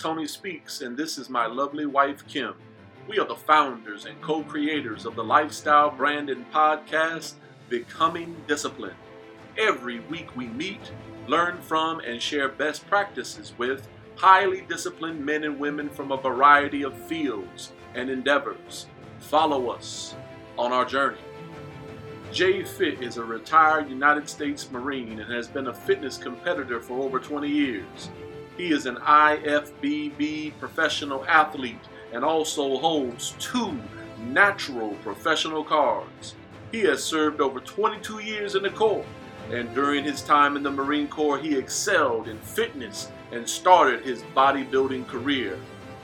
Tony Speaks, and this is my lovely wife, Kim. We are the founders and co creators of the lifestyle brand and podcast, Becoming Disciplined. Every week we meet, learn from, and share best practices with highly disciplined men and women from a variety of fields and endeavors. Follow us on our journey. Jay Fit is a retired United States Marine and has been a fitness competitor for over 20 years. He is an IFBB professional athlete and also holds two natural professional cards. He has served over 22 years in the Corps, and during his time in the Marine Corps, he excelled in fitness and started his bodybuilding career.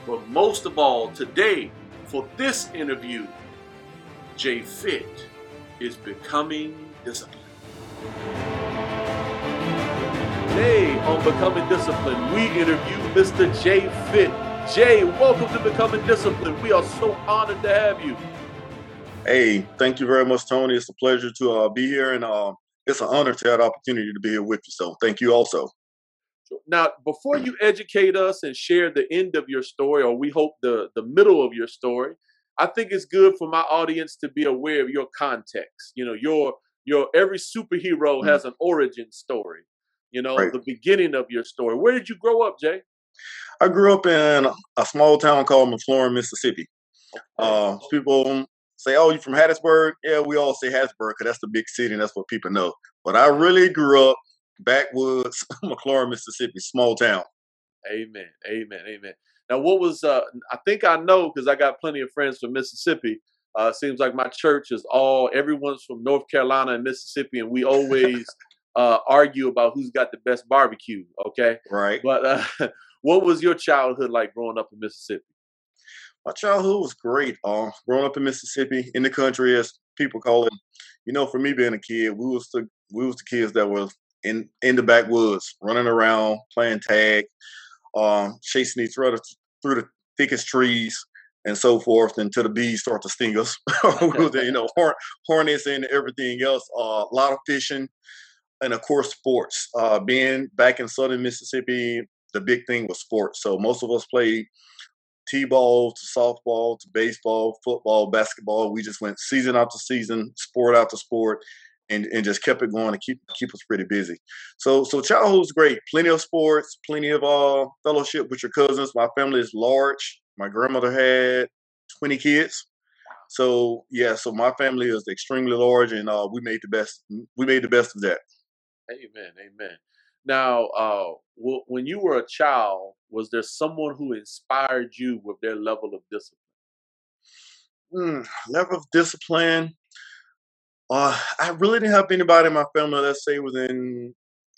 But most of all, today, for this interview, Jay Fit is becoming disciplined. Today on Becoming Disciplined, we interview Mr. Jay Fit. Jay, welcome to Becoming Disciplined. We are so honored to have you. Hey, thank you very much, Tony. It's a pleasure to uh, be here, and uh, it's an honor to have the opportunity to be here with you. So, thank you also. Now, before you educate us and share the end of your story, or we hope the the middle of your story, I think it's good for my audience to be aware of your context. You know, your your every superhero mm-hmm. has an origin story. You know, right. the beginning of your story. Where did you grow up, Jay? I grew up in a small town called McLaurin, Mississippi. Okay. Uh, people say, "Oh, you're from Hattiesburg?" Yeah, we all say Hattiesburg because that's the big city and that's what people know. But I really grew up backwoods, McLaurin, Mississippi, small town. Amen. Amen. Amen. Now, what was uh, I think I know because I got plenty of friends from Mississippi. Uh, seems like my church is all everyone's from North Carolina and Mississippi, and we always uh, argue about who's got the best barbecue. Okay, right. But uh, what was your childhood like growing up in Mississippi? My childhood was great. Uh, growing up in Mississippi, in the country, as people call it. You know, for me being a kid, we was the we was the kids that was in in the backwoods, running around, playing tag, um, chasing each other through the thickest trees and so forth until the bees start to sting us. you know, horn, hornets and everything else. Uh, a lot of fishing, and of course, sports. Uh, being back in southern Mississippi, the big thing was sports. So most of us played t-ball to softball to baseball, football, basketball. We just went season after season, sport after sport, and, and just kept it going to keep keep us pretty busy. So so childhood was great. Plenty of sports, plenty of uh, fellowship with your cousins. My family is large. My grandmother had 20 kids. So yeah, so my family is extremely large, and uh, we made the best. We made the best of that. Amen. Amen. Now, uh, w- when you were a child, was there someone who inspired you with their level of discipline? Mm, level of discipline. Uh, I really didn't have anybody in my family, let's say, within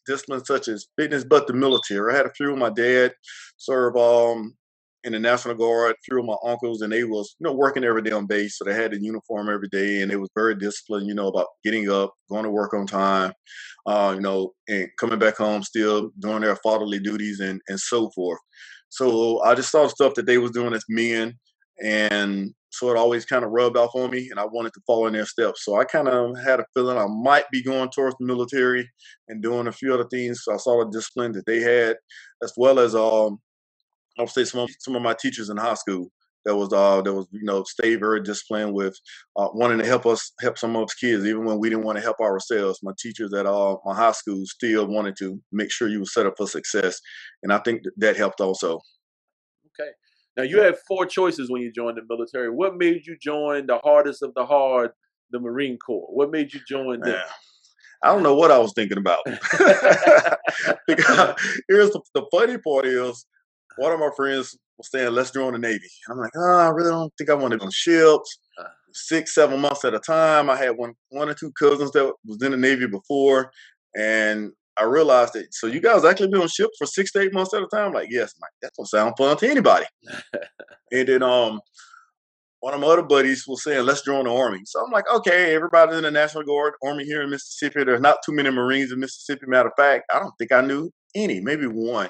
disciplines such as fitness, but the military. I had a few my dad serve um, in the National Guard, through my uncles, and they was, you know, working every day on base. So they had the uniform every day and they was very disciplined, you know, about getting up, going to work on time, uh, you know, and coming back home still doing their fatherly duties and, and so forth. So I just saw stuff that they was doing as men and so it always kind of rubbed off on me and I wanted to follow in their steps. So I kind of had a feeling I might be going towards the military and doing a few other things. So I saw the discipline that they had, as well as um, I would say some of, some of my teachers in high school that was uh that was you know stay very disciplined with uh, wanting to help us help some of us kids even when we didn't want to help ourselves. My teachers at uh, my high school still wanted to make sure you were set up for success, and I think that helped also. Okay. Now you had four choices when you joined the military. What made you join the hardest of the hard, the Marine Corps? What made you join them? I don't know what I was thinking about. because here's the, the funny part is one of my friends was saying, let's join the Navy. I'm like, oh, I really don't think I want to go on ships. Uh. Six, seven months at a time. I had one one or two cousins that was in the Navy before. And I realized that so you guys actually be on ships for six to eight months at a time. I'm like, yes, I'm like, that don't sound fun to anybody. and then um one of my other buddies was saying, let's join the Army. So I'm like, okay, everybody's in the National Guard, Army here in Mississippi. There's not too many Marines in Mississippi. Matter of fact, I don't think I knew any, maybe one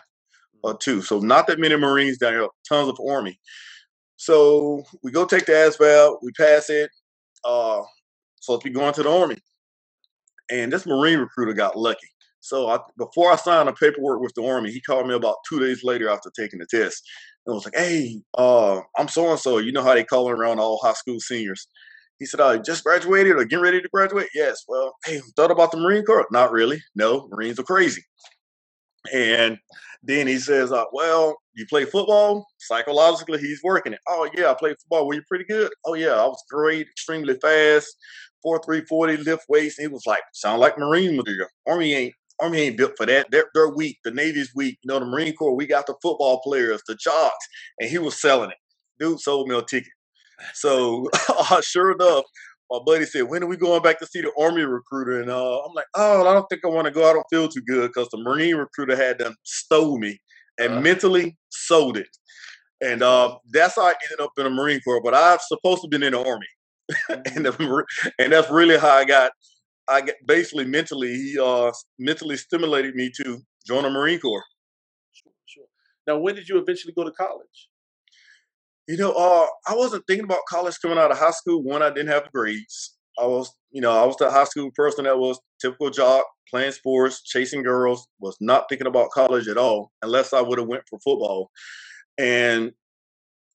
or two. So not that many Marines down here, tons of Army. So we go take the ASVAB, we pass it. Uh, so we going to the Army. And this Marine recruiter got lucky. So I, before I signed the paperwork with the Army, he called me about two days later after taking the test. And was like, hey, uh, I'm so and so. You know how they call around all high school seniors. He said, I just graduated or getting ready to graduate? Yes. Well, hey, thought about the Marine Corps? Not really. No, Marines are crazy. And then he says, uh, well, you play football? Psychologically, he's working it. Oh, yeah, I played football. Were you pretty good? Oh, yeah, I was great, extremely fast, 4 3 40, lift weights. And he was like, sound like Marine material. Army ain't Army ain't built for that. They're, they're weak. The Navy's weak. You know, the Marine Corps, we got the football players, the jocks, and he was selling it. Dude sold me a ticket. So uh, sure enough, my buddy said, "When are we going back to see the Army recruiter?" And uh, I'm like, "Oh, I don't think I want to go. I don't feel too good because the Marine recruiter had them stole me and uh mentally sold it." And uh, that's how I ended up in the Marine Corps. But I've supposed to been in the Army, and Mm-hmm. the, and that's really how I got. I get basically mentally he uh mentally stimulated me to join the Marine Corps. Sure, sure. Now, when did you eventually go to college? You know, uh, I wasn't thinking about college coming out of high school. One, I didn't have grades. I was, you know, I was the high school person that was typical jock, playing sports, chasing girls. Was not thinking about college at all, unless I would have went for football. And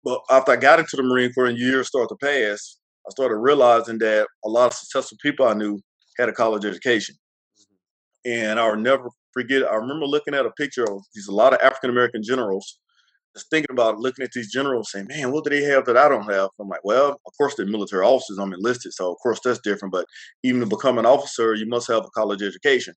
but after I got into the Marine Corps and years started to pass, I started realizing that a lot of successful people I knew had a college education. And I'll never forget. I remember looking at a picture of these a lot of African American generals just thinking about looking at these generals saying, man, what do they have that I don't have? I'm like, well, of course they're military officers. I'm enlisted, so of course that's different. But even to become an officer, you must have a college education.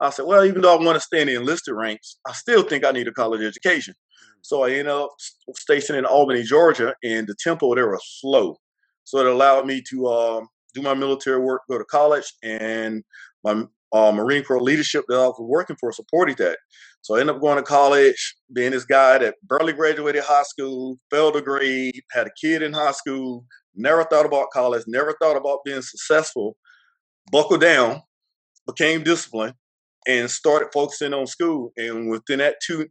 I said, well, even though I want to stay in the enlisted ranks, I still think I need a college education. So I ended up stationed in Albany, Georgia, and the tempo there was slow. So it allowed me to um, do my military work, go to college, and my uh, Marine Corps leadership that I was working for supported that. So I ended up going to college, being this guy that barely graduated high school, failed a grade, had a kid in high school, never thought about college, never thought about being successful, buckled down, became disciplined, and started focusing on school. And within that two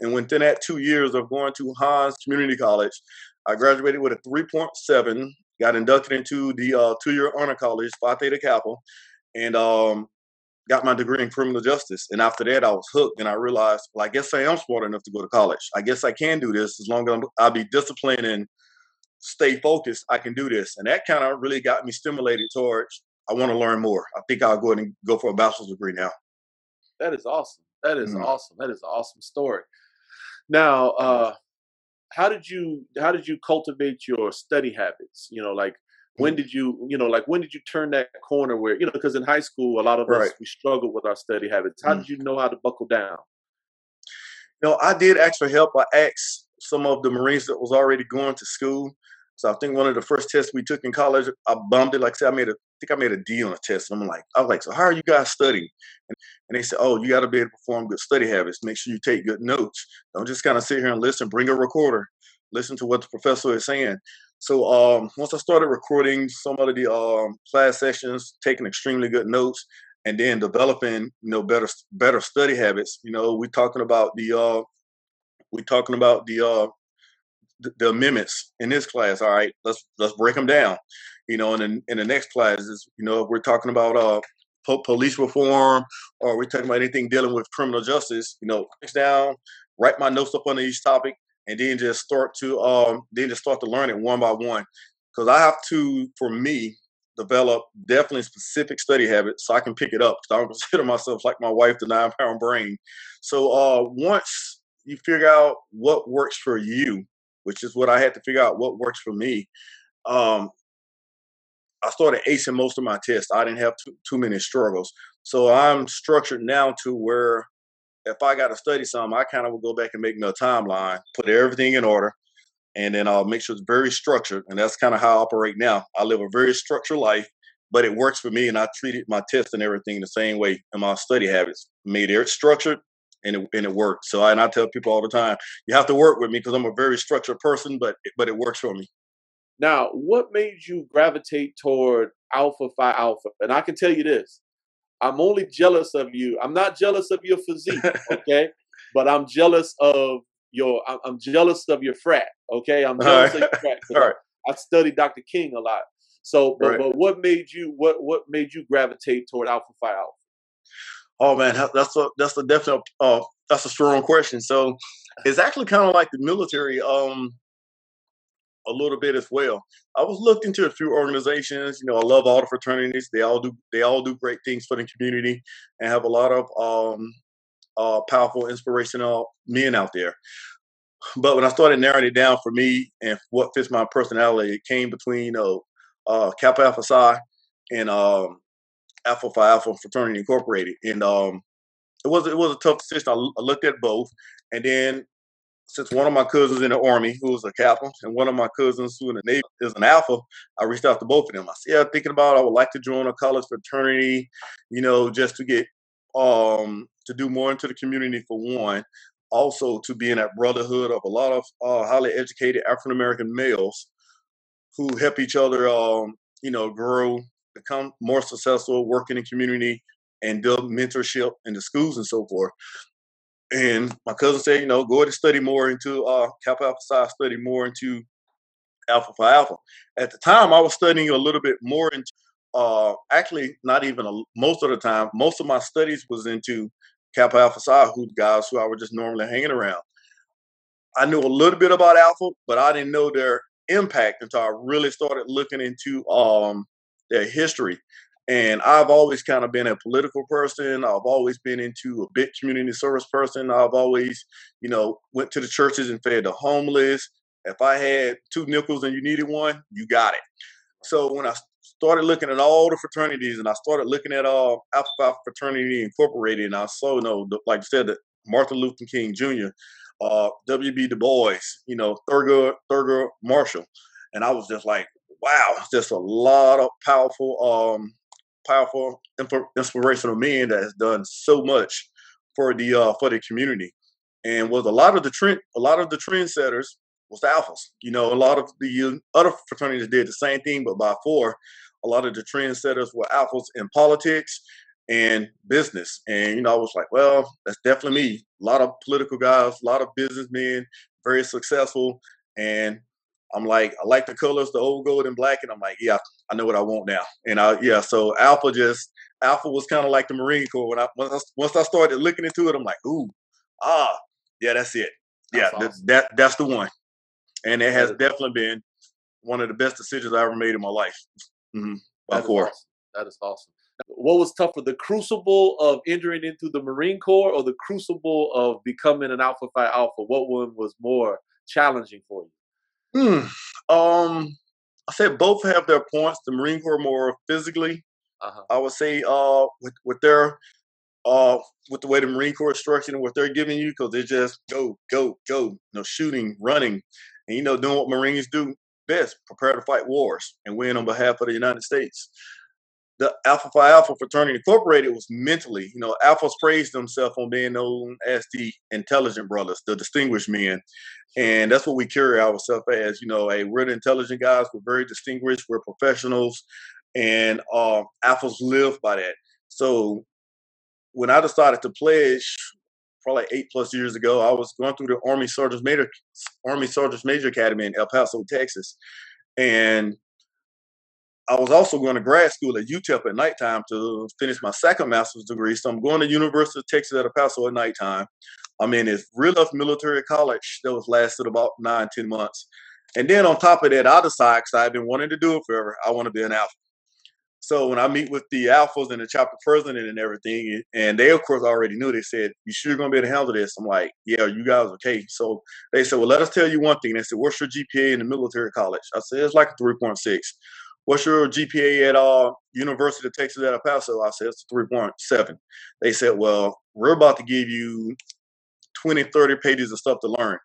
and within that two years of going to Hans Community College, I graduated with a 3.7, got inducted into the uh, two-year honor college, Phi Theta Kappa, and um, got my degree in criminal justice. And after that, I was hooked, and I realized, well, I guess I am smart enough to go to college. I guess I can do this as long as I'm, I'll be disciplined and stay focused. I can do this, and that kind of really got me stimulated towards. I want to learn more. I think I'll go ahead and go for a bachelor's degree now. That is awesome. That is Mhm. awesome. That is an awesome story. Now, uh, how did you how did you cultivate your study habits? You know, like when did you you know like when did you turn that corner where you know because in high school a lot of us we struggle with our study habits. How Mm. did you know how to buckle down? No, I did ask for help. I asked some of the Marines that was already going to school. So I think one of the first tests we took in college, I bombed it. Like I said, I made a, I think I made a D on a test. And I'm like, I was like, so how are you guys studying? And, and they said, oh, you got to be able to perform good study habits. Make sure you take good notes. Don't just kind of sit here and listen. Bring a recorder. Listen to what the professor is saying. So um, once I started recording some of the um, class sessions, taking extremely good notes, and then developing you know better better study habits. You know, we're talking about the uh, we're talking about the uh, the, the amendments in this class. All right, let's let's break them down. You know, and in, in the next class is you know if we're talking about uh po- police reform or we're talking about anything dealing with criminal justice. You know, breaks down, write my notes up on each topic, and then just start to um then just start to learn it one by one. Because I have to, for me, develop definitely specific study habits so I can pick it up. Because I don't consider myself like my wife, the nine pound brain. So uh, once you figure out what works for you, which is what I had to figure out what works for me, um, I started acing most of my tests. I didn't have too, too many struggles. So I'm structured now to where if I got to study something, I kind of will go back and make me a timeline, put everything in order, and then I'll make sure it's very structured. And that's kind of how I operate now. I live a very structured life, but it works for me, and I treated my tests and everything the same way. in my study habits made it structured, and it and it worked. So I, and I tell people all the time, you have to work with me because I'm a very structured person, but but it works for me. Now, what made you gravitate toward Alpha Phi Alpha? And I can tell you this: I'm only jealous of you. I'm not jealous of your physique, okay? but I'm jealous of your. I'm, jealous of your frat, okay? I'm jealous right. of your frat. 'cause All right. I, I studied Dr. King a lot. So, but Right. but what made you what what made you gravitate toward Alpha Phi Alpha? Oh man, that's a that's a definite uh, that's a strong question. So it's actually kind of like the military, um, a little bit as well. I was looked into a few organizations. You know, I love all the fraternities. They all do they all do great things for the community and have a lot of um, uh, powerful, inspirational men out there. But when I started narrowing it down for me and what fits my personality, it came between uh, uh, Kappa Alpha Psi and um, Alpha Phi Alpha Fraternity Incorporated, and um, it was it was a tough decision. I, I, looked at both, and then since one of my cousins in the army who was a captain, and one of my cousins who in the navy is an alpha, I reached out to both of them. I said, "Yeah, thinking about I would like to join a college fraternity, you know, just to get um to do more into the community for one." Also, to be in that brotherhood of a lot of uh, highly educated African American males who help each other, um, you know, grow become more successful, work in the community, and build mentorship in the schools and so forth. And my cousin said, you know, go ahead and study more into uh, Kappa Alpha Psi, study more into Alpha Phi Alpha. At the time, I was studying a little bit more into, uh, actually, not even a, most of the time, most of my studies was into Kappa Alpha Psi, who guys who I was just normally hanging around. I knew a little bit about Alpha, but I didn't know their impact until I really started looking into um, their history. And I've always kind of been a political person. I've always been into a big community service person. I've always, you know, went to the churches and fed the homeless. If I had two nickels and you needed one, you got it. So when I started looking at all the fraternities and I started looking at all Alpha Phi Fraternity Incorporated, and I saw, you know, like I said, Martin Luther King Jr., uh, W.B. Du Bois, you know, Thurgood, Thurgood Marshall. And I was just like, wow, just a lot of powerful, um, powerful, inspirational men that has done so much for the uh, for the community, and was a lot of the trend, a lot of the trendsetters was the alphas. You know, a lot of the other fraternities did the same thing, but by four, a lot of the trendsetters were alphas in politics and business. And you know, I was like, well, that's definitely me. A lot of political guys, a lot of businessmen, very successful, and I'm like, I like the colors, the old gold and black, and I'm like, yeah, I know what I want now. And I, yeah, so Alpha just Alpha was kind of like the Marine Corps. When I once, I once I started looking into it, I'm like, ooh, ah, yeah, that's it. Yeah, that's, awesome. that, that that's the one. And it has definitely been one of the best decisions I ever made in my life. Mm-hmm. By that four. Awesome. That is awesome. What was tougher, the crucible of entering into the Marine Corps or the crucible of becoming an Alpha Phi Alpha? What one was more challenging for you? Hmm. Um, I said both have their points. The Marine Corps more physically. Uh-huh. I would say uh with with their uh with the way the Marine Corps is structured and what they're giving you, because they just go, go, go, you know, shooting, running, and you know, doing what Marines do best, prepare to fight wars and win on behalf of the United States the Alpha Phi Alpha Fraternity Incorporated was mentally, you know, Alphas praised themselves on being known as the intelligent brothers, the distinguished men. And that's what we carry ourselves as, you know, a we're the intelligent guys, we're very distinguished, we're professionals, and uh, Alphas live by that. So when I decided to pledge, probably eight plus years ago, I was going through the Army Sergeants Major Army Sergeants Major Academy in El Paso, Texas. And I was also going to grad school at UTEP at nighttime to finish my second master's degree. So I'm going to University of Texas at El Paso at nighttime. I'm in this real life military college that was lasted about nine, ten months. And then on top of that, I decide because I've been wanting to do it forever, I want to be an alpha. So when I meet with the alphas and the chapter president and everything, and they of course already knew, they said, "You sure gonna be able to handle this?" I'm like, "Yeah, you guys okay?" So they said, "Well, let us tell you one thing." They said, "What's your GPA in the military college?" I said, "It's like a 3.6." what's your GPA at uh, University of Texas at El Paso? I said, it's 3.7. They said, well, we're about to give you 20, 30 pages of stuff to learn.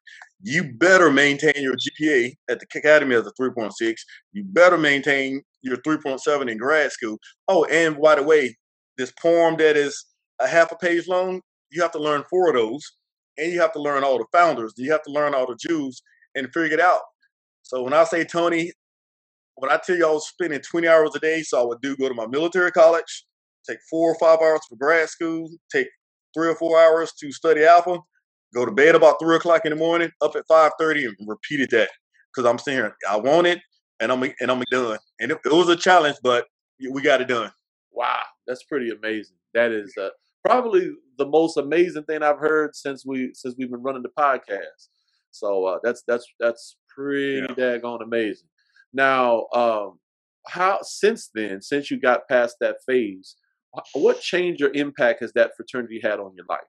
You better maintain your GPA at the academy as a 3.6. You better maintain your 3.7 in grad school. Oh, and by the way, this poem that is a half a page long, you have to learn four of those. And you have to learn all the founders. You have to learn all the jewels and figure it out. So when I say, Tony, when I tell you I was spending 20 hours a day, so I would do go to my military college, take four or five hours for grad school, take three or four hours to study alpha, go to bed about three o'clock in the morning, up at 5:30, and repeated that because I'm saying I want it and I'm and I'm done. And it, it was a challenge, but we got it done. Wow, that's pretty amazing. That is uh, probably the most amazing thing I've heard since we since we've been running the podcast. So uh, that's that's that's pretty yeah. daggone amazing. Now, um, how since then, since you got past that phase, what change or impact has that fraternity had on your life?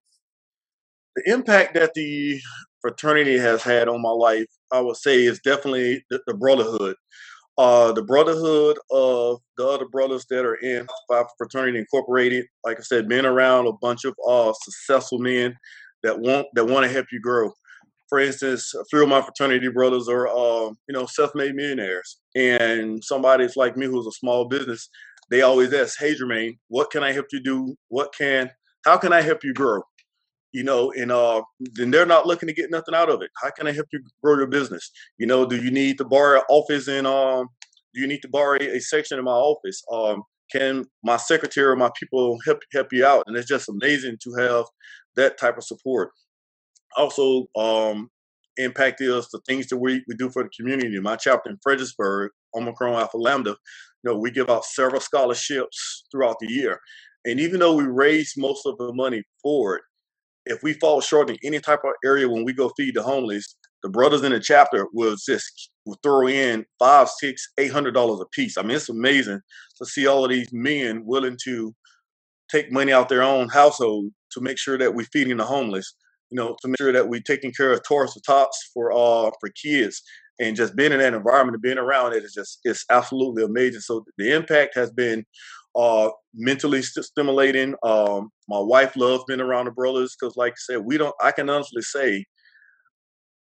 The impact that the fraternity has had on my life, I would say, is definitely the, the brotherhood. Uh, the brotherhood of the other brothers that are in Phi Fraternity Incorporated. Like I said, being around a bunch of uh, successful men that want that want to help you grow. For instance, a few of my fraternity brothers are, uh, you know, self-made millionaires, and somebody's like me who's a small business. They always ask, "Hey, Jermaine, what can I help you do? What can, how can I help you grow?" you know, and uh, then they're not looking to get nothing out of it. How can I help you grow your business? You know, do you need to borrow an office and um, do you need to borrow a section in my office? Um, can my secretary or my people help help you out? And it's just amazing to have that type of support. Also, um, impact is the things that we, we do for the community. My chapter in Fredericksburg, Omicron Alpha Lambda, you know, we give out several scholarships throughout the year. And even though we raise most of the money for it, if we fall short in any type of area when we go feed the homeless, the brothers in the chapter will just will throw in five, six, eight hundred dollars a piece. I mean, it's amazing to see all of these men willing to take money out their own household to make sure that we're feeding the homeless. You know, to make sure that we're taking care of Toys for Tots for uh for kids and just being in that environment and being around it is just it's absolutely amazing. So the impact has been uh, mentally st- stimulating. Um, my wife loves being around the brothers because, like I said, we don't. I can honestly say,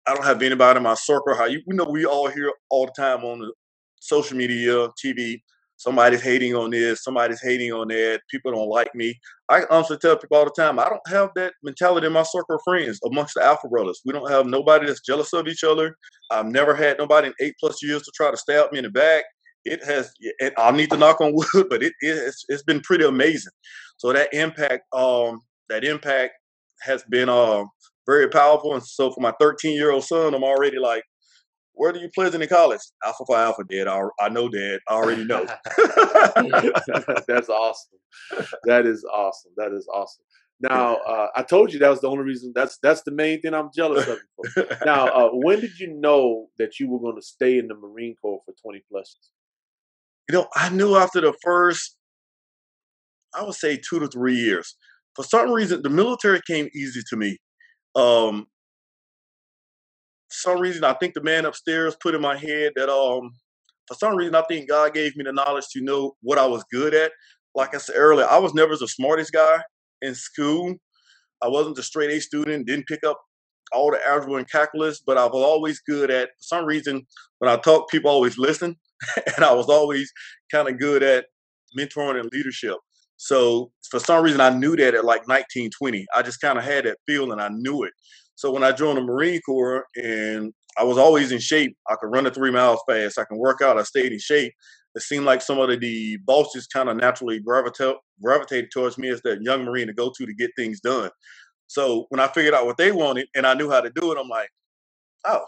I don't have anybody in my circle. How you, you know, we all hear all the time on the social media, TV. Somebody's hating on this. Somebody's hating on that. People don't like me. I honestly tell people all the time, I don't have that mentality in my circle of friends amongst the Alpha brothers. We don't have nobody that's jealous of each other. I've never had nobody in eight plus years to try to stab me in the back it has it, i need to knock on wood but it, it's, it's been pretty amazing so that impact um that impact has been uh very powerful and so for my 13 year old son i'm already like where do you play in college? Alpha phi alpha dad I, I know dad i already know. That's awesome. That is awesome. That is awesome. Now uh, i told you that was the only reason that's that's the main thing i'm jealous of you for. Now uh, when did you know that you were going to stay in the marine corps for 20 plus years? You know, I knew after the first, I would say two to three years. For some reason, the military came easy to me. Um, some reason, I think the man upstairs put in my head that um, for some reason, I think God gave me the knowledge to know what I was good at. Like I said earlier, I was never the smartest guy in school. I wasn't a straight A student. Didn't pick up all the algebra and calculus, but I was always good at. For some reason, when I talk, people always listen. and I was always kind of good at mentoring and leadership. So for some reason, I knew that at like 19, 20. I just kind of had that feeling. I knew it. So when I joined the Marine Corps and I was always in shape, I could run the three miles fast, I can work out, I stayed in shape. It seemed like some of the bosses kind of naturally gravitate, gravitated towards me as that young Marine to go to to get things done. So when I figured out what they wanted and I knew how to do it, I'm like, oh,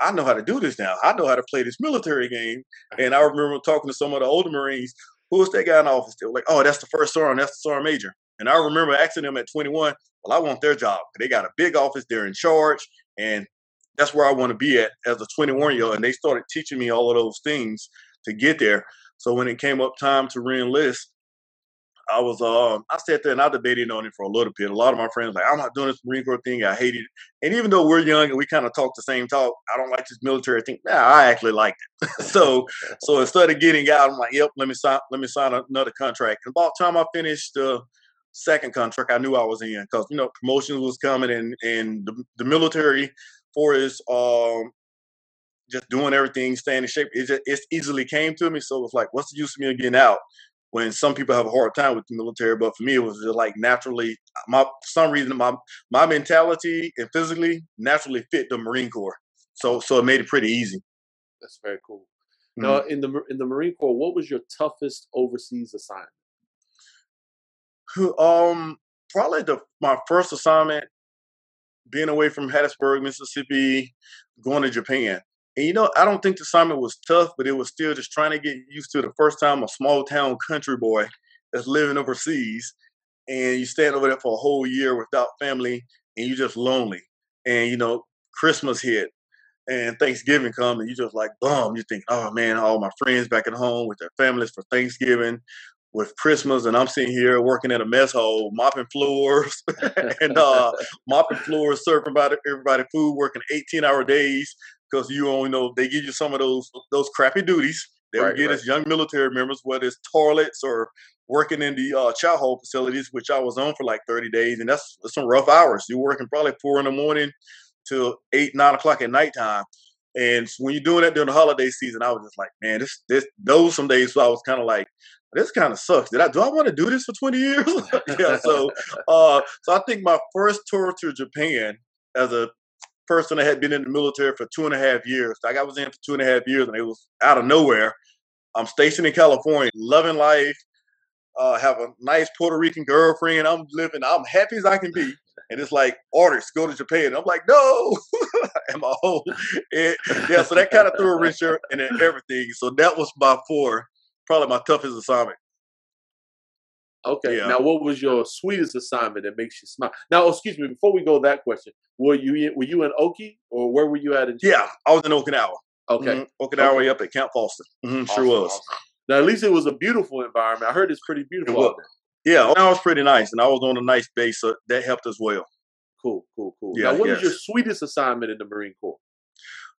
I know how to do this now. I know how to play this military game. And I remember talking to some of the older Marines. Who was that guy in office? They were like, oh, that's the first sergeant. That's the sergeant major. And I remember asking them at 21, well, I want their job. They got a big office. They're in charge. And that's where I want to be at as a 21 year old. And they started teaching me all of those things to get there. So when it came up time to reenlist, I was um I sat there and I debated on it for a little bit. A lot of my friends like, I'm not doing this Marine Corps thing. I hate it. And even though we're young and we kind of talk the same talk, I don't like this military thing. Nah, I actually liked it. so so instead of getting out, I'm like, yep, let me sign let me sign another contract. And about the time I finished the second contract, I knew I was in because you know promotions was coming and and the, the military for his um just doing everything, staying in shape. It just it easily came to me. So it was like, what's the use of me getting out? when some people have a hard time with the military, but for me it was just like naturally my for some reason my my mentality and physically naturally fit the Marine Corps. So so it made it pretty easy. That's very cool. Mm-hmm. Now in the in the Marine Corps, what was your toughest overseas assignment? Um probably the my first assignment being away from Hattiesburg, Mississippi, going to Japan. And you know, I don't think the assignment was tough, but it was still just trying to get used to the first time a small town country boy that's living overseas and you stand over there for a whole year without family, and you're just lonely. And you know, Christmas hit, and Thanksgiving come, and you just like, boom, you think, oh man, all my friends back at home with their families for Thanksgiving, with Christmas, and I'm sitting here working at a mess hall, mopping floors, and uh, mopping floors, serving everybody, everybody food, working 18 hour days because you only know they give you some of those those crappy duties that right, we get right. as young military members, whether it's toilets or working in the uh, chow hall facilities, which I was on for like 30 days, and that's, that's some rough hours. You're working probably four in the morning till eight, nine o'clock at nighttime. And when you're doing that during the holiday season, I was just like, man, this, this, those some days so I was kind of like, this kind of sucks. Did I do I want to do this for 20 years? yeah. So, uh, so I think my first tour to Japan as a person that had been in the military for two and a half years, like I was in for two and a half years, and it was out of nowhere. I'm stationed in California, loving life, uh, have a nice Puerto Rican girlfriend. I'm living, I'm happy as I can be. And it's like orders, go to Japan. I'm like, no, am I home? And, yeah, so that kind of threw a wrench in everything. So that was by four, probably my toughest assignment. Okay. Yeah. Now, what was your sweetest assignment that makes you smile? Now, oh, excuse me. Before we go that question, were you were you in Oki or where were you at? In yeah, I was in Okinawa. Okay, mm-hmm. Okinawa okay. up at Camp Foster. Mm-hmm, awesome, sure was. Awesome. Now, at least it was a beautiful environment. I heard it's pretty beautiful. Yeah, that was pretty nice, and I was on a nice base, so that helped as well. Cool, cool, cool. Yeah, now, what yes. your sweetest assignment in the Marine Corps?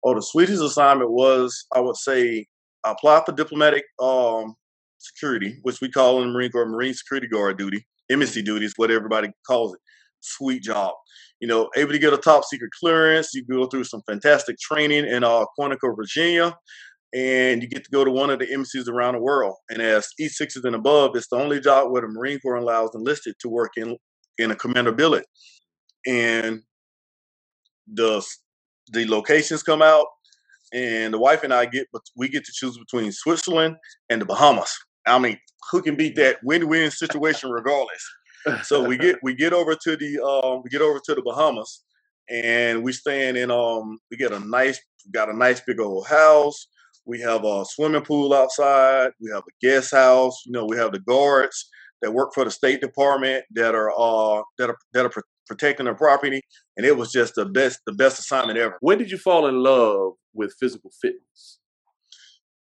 Oh, the sweetest assignment was, I would say, I applied for diplomatic um, security, which we call in the Marine Corps Marine Security Guard duty, embassy duties, what everybody calls it. Sweet job. You know, able to get a top secret clearance. You go through some fantastic training in uh, Quantico, Virginia and you get to go to one of the embassies around the world. And as E6s and above, it's the only job where the Marine Corps allows enlisted to work in in a commander billet. And the the locations come out, and the wife and I get, we get to choose between Switzerland and the Bahamas. I mean, who can beat that win-win situation regardless? so we get we get over to the um, we get over to the Bahamas, and we staying in um we get a nice got a nice big old house we have a swimming pool outside. We have a guest house. You know, we have the guards that work for the State Department that are uh, that are that are pr- protecting the property. And it was just the best the best assignment ever. When did you fall in love with physical fitness?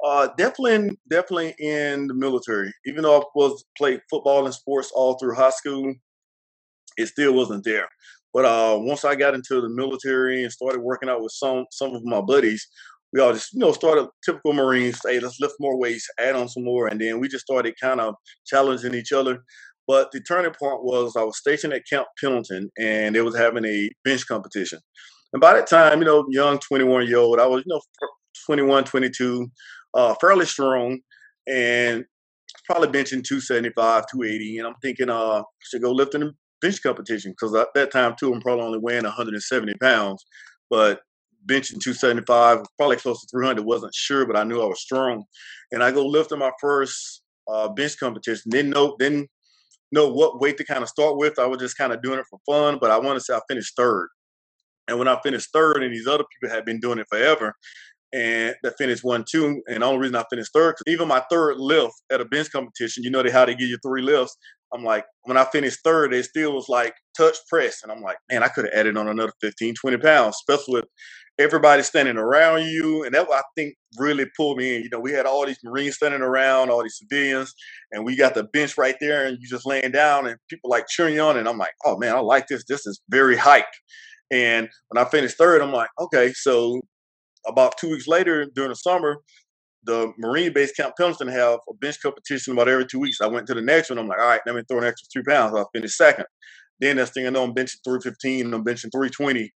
Uh, definitely, in, definitely in the military. Even though I was played football and sports all through high school, it still wasn't there. But uh, once I got into the military and started working out with some some of my buddies, we all just, you know, started typical Marines, hey, let's lift more weights, add on some more. And then we just started kind of challenging each other. But the turning point was I was stationed at Camp Pendleton and they was having a bench competition. And by that time, you know, young 21 year old, I was, you know, 21, 22, uh, fairly strong and probably benching 275, 280. And I'm thinking, uh, I should go lifting the bench competition because at that time, too, I'm probably only weighing 170 pounds. But benching 275, probably close to 300. Wasn't sure, but I knew I was strong. And I go lift lifting my first uh, bench competition. Didn't know didn't know what weight to kind of start with. I was just kind of doing it for fun, but I want to say I finished third. And when I finished third, and these other people had been doing it forever, and that finished one two. And the only reason I finished third, because even my third lift at a bench competition, you know they how they give you three lifts. I'm like, when I finished third, it still was like touch press. And I'm like, man, I could have added on another 15, 20 pounds, especially with everybody standing around you. And that I think really pulled me in. You know, we had all these Marines standing around, all these civilians, and we got the bench right there, and you just laying down, and people like cheering you on. And I'm like, oh man, I like this. This is very hype. And when I finished third, I'm like, okay, so about two weeks later during the summer, the Marine base Camp Pendleton have a bench competition about every two weeks. I went to the next one. I'm like, all right, let me throw an extra three pounds. I finished second. Then next thing I know, I'm benching 315 and I'm benching 320.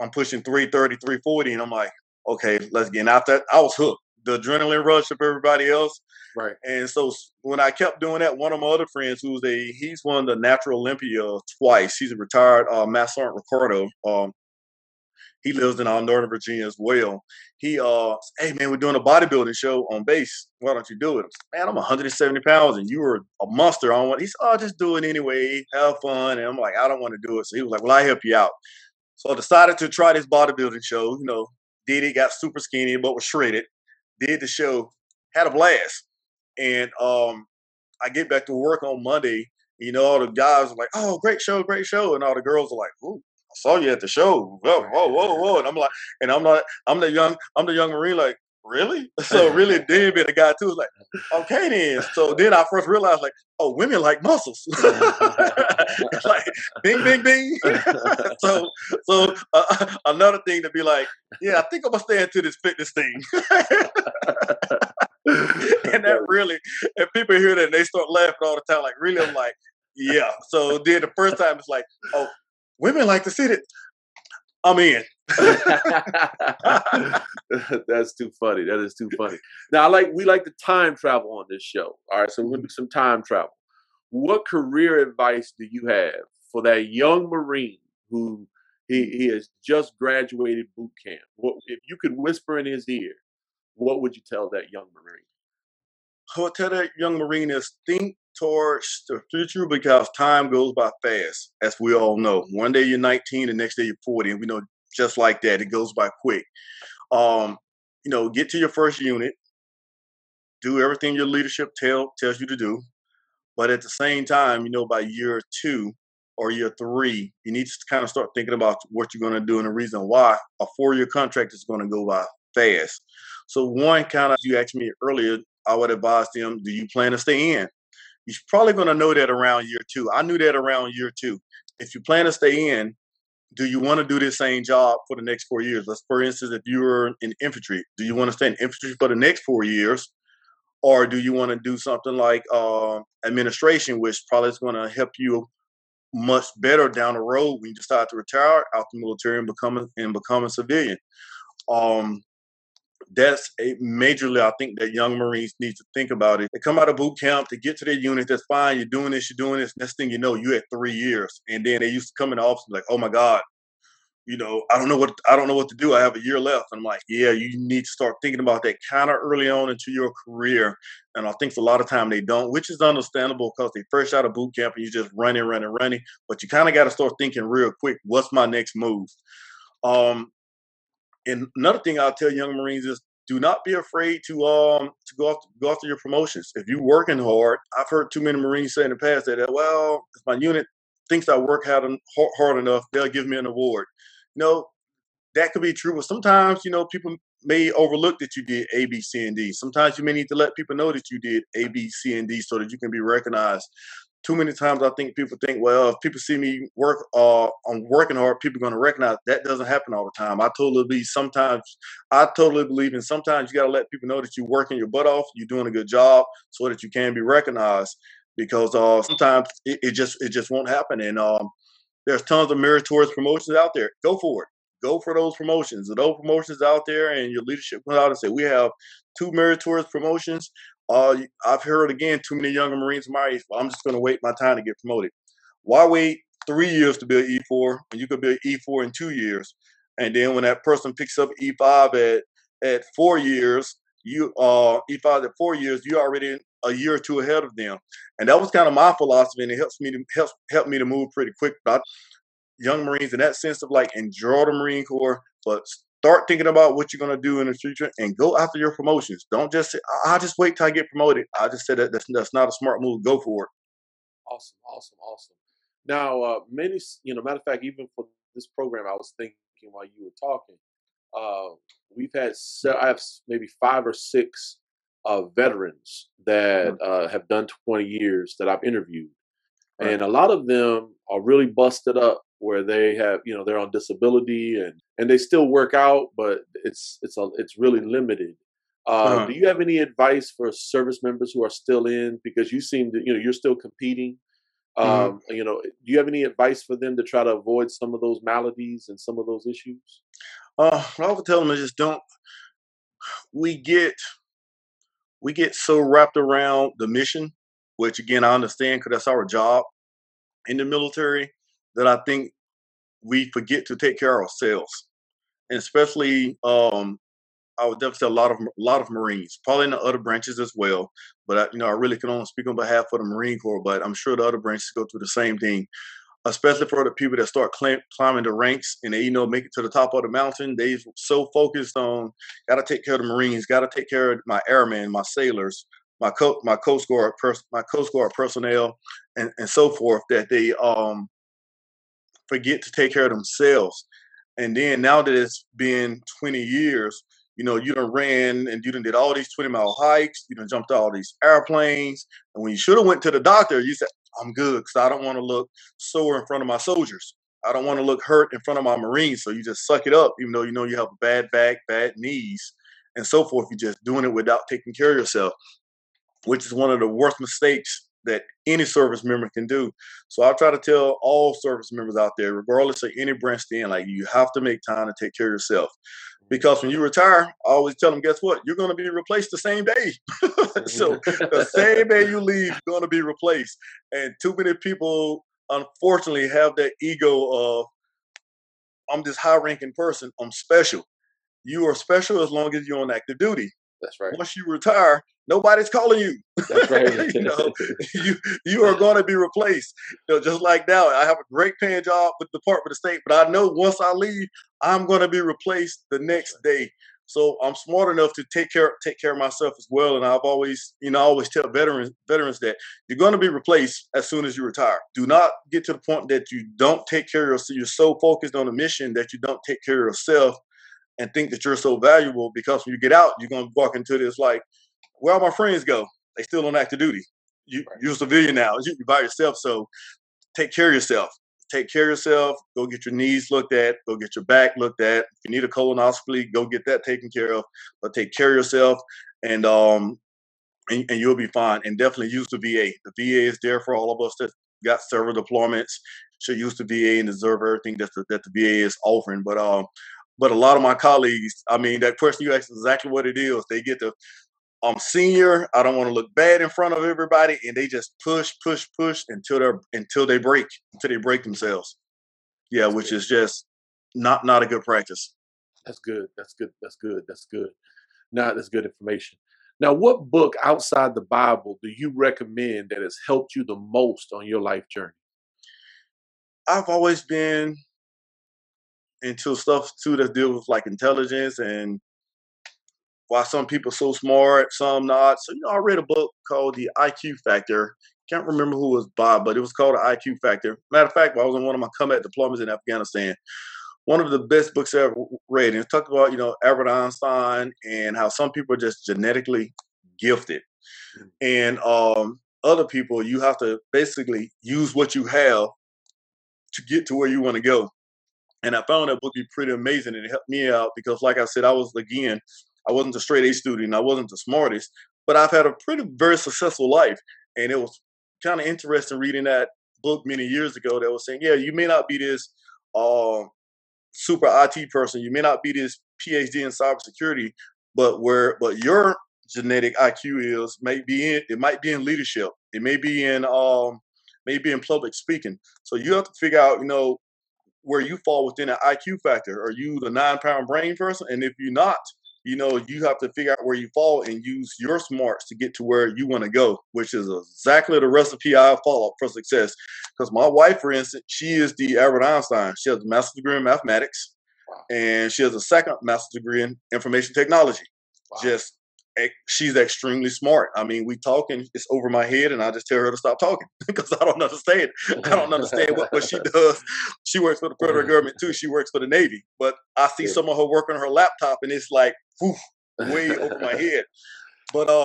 I'm pushing 330, 340, and I'm like, okay, let's get after that. I was hooked. The adrenaline rush of everybody else. Right. And so when I kept doing that, one of my other friends, who's a he's won the Natural Olympia twice. He's a retired uh, Master Sergeant Ricardo. Um, he lives in uh, Northern Virginia as well. He uh, hey man, we're doing a bodybuilding show on base. Why don't you do it? Man, I'm 170 pounds and you were a monster on one. He said, oh, just do it anyway, have fun. And I'm like, I don't want to do it. So he was like, well, I help you out. So I decided to try this bodybuilding show. You know, did it, got super skinny, but was shredded. Did the show, had a blast. And um, I get back to work on Monday. You know, all the guys are like, "Oh, great show, great show," and all the girls are like, "Ooh, I saw you at the show. Whoa, whoa, whoa, whoa!" And I'm like, and I'm not, I'm the young, I'm the young Marine. Like, really? So really, then being a guy too like, okay then. So then I first realized like, oh, women like muscles. like, bing, bing, bing. so, so uh, another thing to be like, yeah, I think I'm gonna stay into this fitness thing. and that really, and people hear that and they start laughing all the time. Like, really, I'm like, yeah. So then the first time it's like, oh, women like to see it. I'm in. That's too funny. That is too funny. Now, I like we like to time travel on this show. All right, so we're gonna do some time travel. What career advice do you have for that young Marine who he, he has just graduated boot camp? What if you could whisper in his ear? What would you tell that young Marine? I would tell that young Marine is think towards the future because time goes by fast, as we all know. One day you're 19, the next day you're 40, and we know just like that, it goes by quick. Um, you know, get to your first unit, do everything your leadership tell tells you to do, but at the same time, you know, by year two or year three, you need to kind of start thinking about what you're going to do and the reason why a four-year contract is going to go by fast. So one kind of you asked me earlier, I would advise them: Do you plan to stay in? You're probably going to know that around year two. I knew that around year two. If you plan to stay in, do you want to do this same job for the next four years? Let's, for instance, if you were in infantry, do you want to stay in infantry for the next four years? Or do you want to do something like uh, administration, which probably is going to help you much better down the road when you decide to retire out the military and become a, and become a civilian? Um, that's a majorly I think that young Marines need to think about it. They come out of boot camp to get to their unit, that's fine. You're doing this, you're doing this. Next thing you know, you had three years. And then they used to come in the office like, oh my God, you know, I don't know what I don't know what to do. I have a year left. And I'm like, yeah, you need to start thinking about that kind of early on into your career. And I think a lot of time they don't, which is understandable because they fresh out of boot camp and you just running, running, running. But you kind of got to start thinking real quick, what's my next move? Um, and another thing I'll tell young Marines is do not be afraid to um to go after, go after your promotions. If you're working hard, I've heard too many Marines say in the past that well, if my unit thinks I work hard, hard enough, they'll give me an award. You know, that could be true, but sometimes you know people may overlook that you did A, B, C, and D. Sometimes you may need to let people know that you did A, B, C, and D so that you can be recognized too many times I think people think, well, if people see me work, uh, I'm working hard, people are going to recognize that doesn't happen all the time. I totally believe sometimes, I totally believe in sometimes you got to let people know that you're working your butt off, you're doing a good job, so that you can be recognized. Because uh, sometimes it, it just it just won't happen, and um, there's tons of meritorious promotions out there. Go for it. Go for those promotions. Those promotions out there, and your leadership comes out and say, "We have two meritorious promotions uh, I've heard again too many younger Marines my age. Well, I'm just going to wait my time to get promoted. Why wait three years to be an E4 when you could be an E4 in two years? And then when that person picks up E5 at at four years, you uh E5 at four years, you're already a year or two ahead of them. And that was kind of my philosophy, and it helps me to help help me to move pretty quick. But young Marines in that sense of like enjoy the Marine Corps, but Start thinking about what you're going to do in the future and go after your promotions. Don't just say, I'll just wait till I get promoted. I just said that that's, that's not a smart move. Go for it. Awesome, awesome, awesome. Now, uh, many, you know, matter of fact, even for this program, I was thinking while you were talking, uh, we've had, I have maybe five or six uh, veterans that mm. uh, have done 20 years that I've interviewed. Right. And a lot of them are really busted up where they have you know they're on disability and and they still work out but it's it's a, it's really limited uh, uh-huh. do you have any advice for service members who are still in because you seem to you know you're still competing mm-hmm. um, you know do you have any advice for them to try to avoid some of those maladies and some of those issues uh, i would tell them is just don't we get we get so wrapped around the mission which again i understand because that's our job in the military that I think we forget to take care of ourselves, and especially um, I would definitely say a lot of a lot of Marines, probably in the other branches as well. But I, you know, I really can only speak on behalf of the Marine Corps. But I'm sure the other branches go through the same thing, especially for the people that start climb, climbing the ranks and they, you know, make it to the top of the mountain. They so focused on got to take care of the Marines, got to take care of my airmen, my sailors, my co my Coast Guard pers- my Coast Guard personnel and, and so forth that they um forget to take care of themselves. And then now that it's been 20 years, you know, you done ran and you done did all these 20 mile hikes, you done jumped all these airplanes. And when you should have went to the doctor, you said, I'm good because I don't want to look sore in front of my soldiers. I don't want to look hurt in front of my Marines. So you just suck it up, even though you know you have a bad back, bad knees, and so forth. You're just doing it without taking care of yourself, which is one of the worst mistakes that any service member can do. So I try to tell all service members out there, regardless of any branch they're in, like you have to make time to take care of yourself. Because when you retire, I always tell them, guess what? You're going to be replaced the same day. so the same day you leave, you're going to be replaced. And too many people, unfortunately, have that ego of, I'm this high ranking person, I'm special. You are special as long as you're on active duty. That's right. Once you retire, nobody's calling you. That's right. you know, you you are going to be replaced. You know, just like now, I have a great paying job with the Department of State, but I know once I leave, I'm going to be replaced the next day. So I'm smart enough to take care take care of myself as well. And I've always, you know, I always tell veterans veterans that you're going to be replaced as soon as you retire. Do not get to the point that you don't take care of yourself. You're so focused on the mission that you don't take care of yourself and think that you're so valuable because when you get out, you're going to walk into this like, where all my friends go? They still on active duty. You, right. You're a civilian now. You're by yourself. So take care of yourself. Take care of yourself. Go get your knees looked at. Go get your back looked at. If you need a colonoscopy, go get that taken care of. But take care of yourself, and um, and, and you'll be fine. And definitely use the VA. The VA is there for all of us that got several deployments. Should use the VA and deserve everything that the, that the VA is offering. But um, but a lot of my colleagues, I mean, that question you asked is exactly what it is. They get the, I'm senior. I don't want to look bad in front of everybody, and they just push, push, push until they're until they break, until they break themselves. Yeah, That's which good. is just not not a good practice. That's good. That's good. That's good. That's good. Now that's good information. Now, what book outside the Bible do you recommend that has helped you the most on your life journey? I've always been into stuff too that deal with like intelligence and why some people so smart, some not. So you know, I read a book called The IQ Factor. Can't remember who was by, but it was called The IQ Factor. Matter of fact, I was on one of my combat deployments in Afghanistan. One of the best books I ever read, and it talked about you know Albert Einstein and how some people are just genetically gifted, mm. and um, other people you have to basically use what you have to get to where you want to go. And I found that book to be pretty amazing and it helped me out because, like I said, I was, again, I wasn't a straight A student. I wasn't the smartest, but I've had a pretty, very successful life. And it was kind of interesting reading that book many years ago that was saying, yeah, you may not be this uh, super IT person, you may not be this PhD in cybersecurity, but where, but your genetic IQ is may be in, it might be in leadership, it may be in, um, maybe in public speaking. So you have to figure out, you know, where you fall within an IQ factor. Are you the nine pound brain person? And if you're not, you know, you have to figure out where you fall and use your smarts to get to where you want to go, which is exactly the recipe I follow for success. Because my wife, for instance, she is the Albert Einstein. She has a master's degree in mathematics, and she has a second master's degree in information technology. Wow. Just she's extremely smart. I mean, we talk and it's over my head, and I just tell her to stop talking because I don't understand. I don't understand what, what she does. She works for the federal government too. She works for the Navy, but I see some of her work on her laptop, and it's like whew, way over my head. But uh,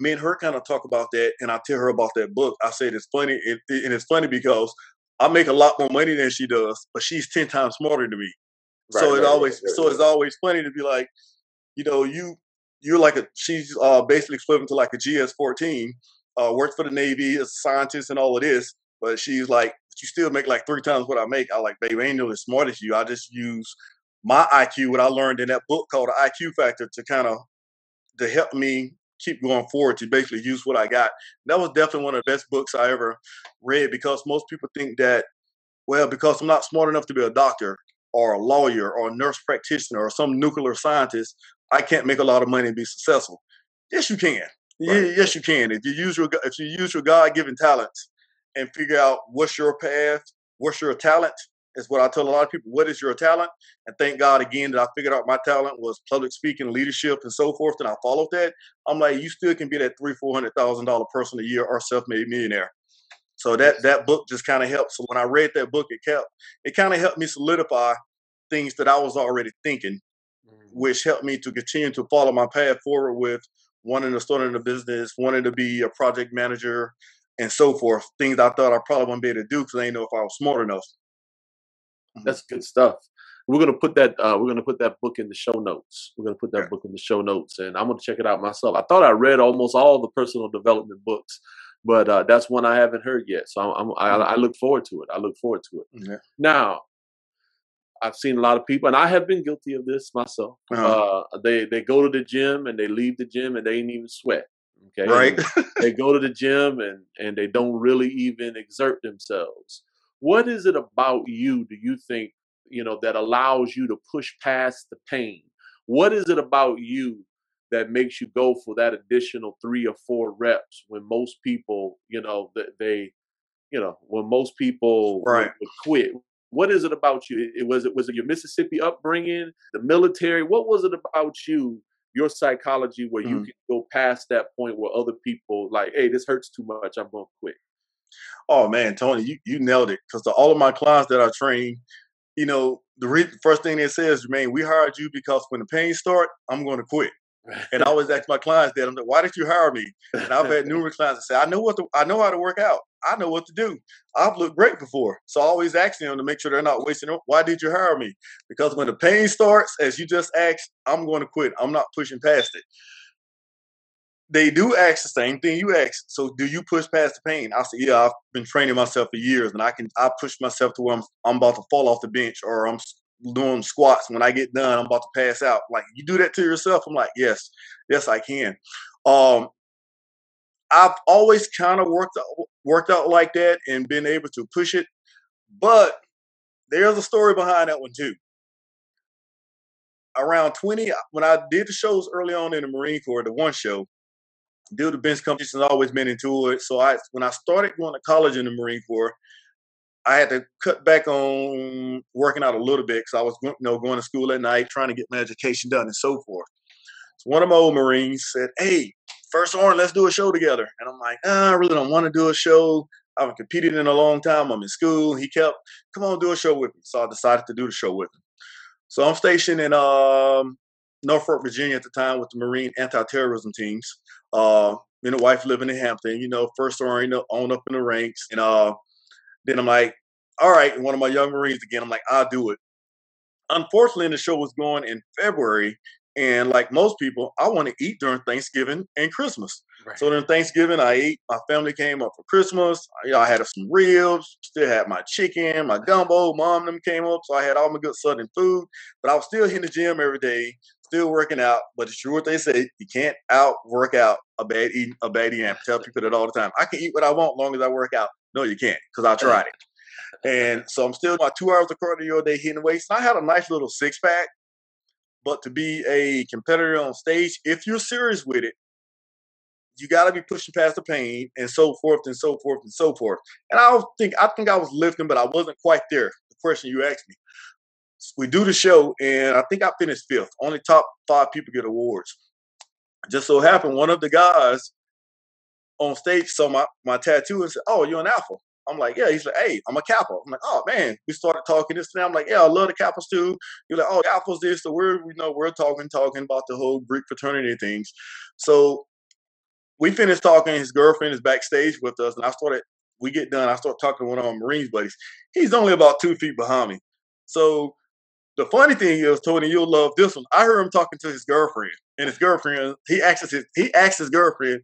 me and her kind of talk about that, and I tell her about that book. I said it's funny, it, it, and it's funny because I make a lot more money than she does, but she's ten times smarter than me. Right, so it right, always, right, so it's always funny to be like, you know, you you're like a she's uh, basically equivalent to like a GS14. Uh, works for the Navy as a scientist and all of this, but she's like, you still make like three times what I make. I like, babe, I ain't no as smart as you. I just use my IQ, what I learned in that book called the IQ Factor, to kind of to help me keep going forward to basically use what I got. That was definitely one of the best books I ever read because most people think that, well, because I'm not smart enough to be a doctor or a lawyer or a nurse practitioner or some nuclear scientist, I can't make a lot of money and be successful. Yes, you can. Right. Yes, you can. If you use your if you use your God given talents and figure out what's your path, what's your talent, is what I tell a lot of people. What is your talent? And thank God again that I figured out my talent was public speaking, leadership, and so forth. And I followed that. I'm like, you still can be that three, four hundred thousand dollar person a year or self-made millionaire. So that that book just kind of helped. So when I read that book, it kept it kind of helped me solidify things that I was already thinking. Which helped me to continue to follow my path forward with wanting to start in a business, wanting to be a project manager, and so forth. Things I thought I probably wouldn't be able to do because I didn't know if I was smart enough. Mm-hmm. That's good stuff. We're gonna put that. Uh, we're gonna put that book in the show notes. We're gonna put that book in the show notes, and I'm gonna check it out myself. I thought I read almost all the personal development books, but uh, that's one I haven't heard yet. So I'm, I'm, I, mm-hmm. I look forward to it. I look forward to it. Yeah. Now, I've seen a lot of people, and I have been guilty of this myself. Uh-huh. Uh, they they go to the gym and they leave the gym and they ain't even sweat. Okay, right? they go to the gym and and they don't really even exert themselves. What is it about you? Do you think you know that allows you to push past the pain? What is it about you that makes you go for that additional three or four reps when most people, you know, that they, you know, when most people right. would, would quit? What is it about you? It was it was it your Mississippi upbringing, the military? What was it about you, your psychology, where mm. you can go past that point where other people like, hey, this hurts too much, I'm gonna quit. Oh man, Tony, you, you nailed it. Because to all of my clients that I train, you know, the re- first thing they say is, "Man, we hired you because when the pain start, I'm going to quit." and I always ask my clients that, I'm like, "Why did you hire me?" And I've had numerous clients that say, "I know what to, I know how to work out. I know what to do. I've looked great before." So I always ask them to make sure they're not wasting. Why did you hire me? Because when the pain starts, as you just asked, I'm going to quit. I'm not pushing past it they do ask the same thing you ask. So, do you push past the pain? I say, yeah, I've been training myself for years, and I can I push myself to where I'm I'm about to fall off the bench, or I'm doing squats. When I get done, I'm about to pass out. Like you do that to yourself. I'm like, yes, yes, I can. Um, I've always kind of worked out, worked out like that and been able to push it, but there's a story behind that one too. Around 20, when I did the shows early on in the Marine Corps, the one show, due to bench competition, has always been into it. So I, when I started going to college in the Marine Corps, I had to cut back on working out a little bit because I was, you know, going to school at night, trying to get my education done, and so forth. So one of my old Marines said, "Hey, First Sergeant, let's do a show together." And I'm like, "I really don't want to do a show. I haven't competed in a long time. I'm in school." He kept, "Come on, do a show with me." So I decided to do the show with him. So I'm stationed in um, Norfolk, Virginia at the time with the Marine anti-terrorism teams. Uh, me and the wife living in Hampton, you know, first know, on up in the ranks. And uh, then I'm like, all right, and one of my young Marines again, I'm like, I'll do it. Unfortunately, the show was going in February, and like most people, I want to eat during Thanksgiving and Christmas. Right. So during Thanksgiving, I ate. My family came up for Christmas. You know, I had some ribs, still had my chicken, my gumbo. Mom them came up, so I had all my good Southern food. But I was still hitting the gym every day, still working out, but it's true what they say. You can't out work out a bad eating a bad eating. I tell people that all the time. I can eat what I want long as I work out. No, you can't, because I tried it. And so I'm still about two hours of cardio a day hitting weights. I had a nice little six pack. But to be a competitor on stage, if you're serious with it, you got to be pushing past the pain and so forth and so forth and so forth. And I think I think I was lifting, but I wasn't quite there. The question you asked me we do the show, and I think I finished fifth. Only top five people get awards. Just so happened, one of the guys on stage saw my, my tattoo and said, "Oh, you're an alpha." I'm like, "Yeah." He's like, "Hey, I'm a Kappa." I'm like, "Oh man." We started talking this and I'm like, "Yeah, I love the Kappas too." You're like, "Oh, Alphas this." So we're you know we're talking talking about the whole Greek fraternity things. So we finished talking. His girlfriend is backstage with us, and I started. We get done. I start talking to one of my Marines buddies. He's only about two feet behind me. So the funny thing is, Tony, you'll love this one. I heard him talking to his girlfriend, and his girlfriend, he asked his he asked his girlfriend,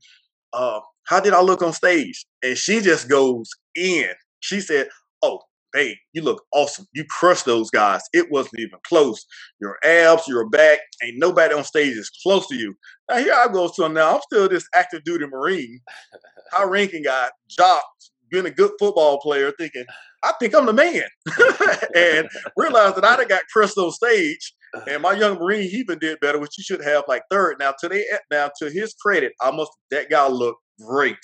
uh, "How did I look on stage?" And she just goes in. She said, "Oh, babe, you look awesome. You crushed those guys. It wasn't even close. Your abs, your back, ain't nobody on stage is close to you." Now here I go. So now I'm still this active duty Marine, high ranking guy, jock, being a good football player, thinking I think I'm the man. and realized that I done got crushed on stage. And my young Marine, he even did better, which he should have like third. Now today, now to his credit, I must that guy looked great.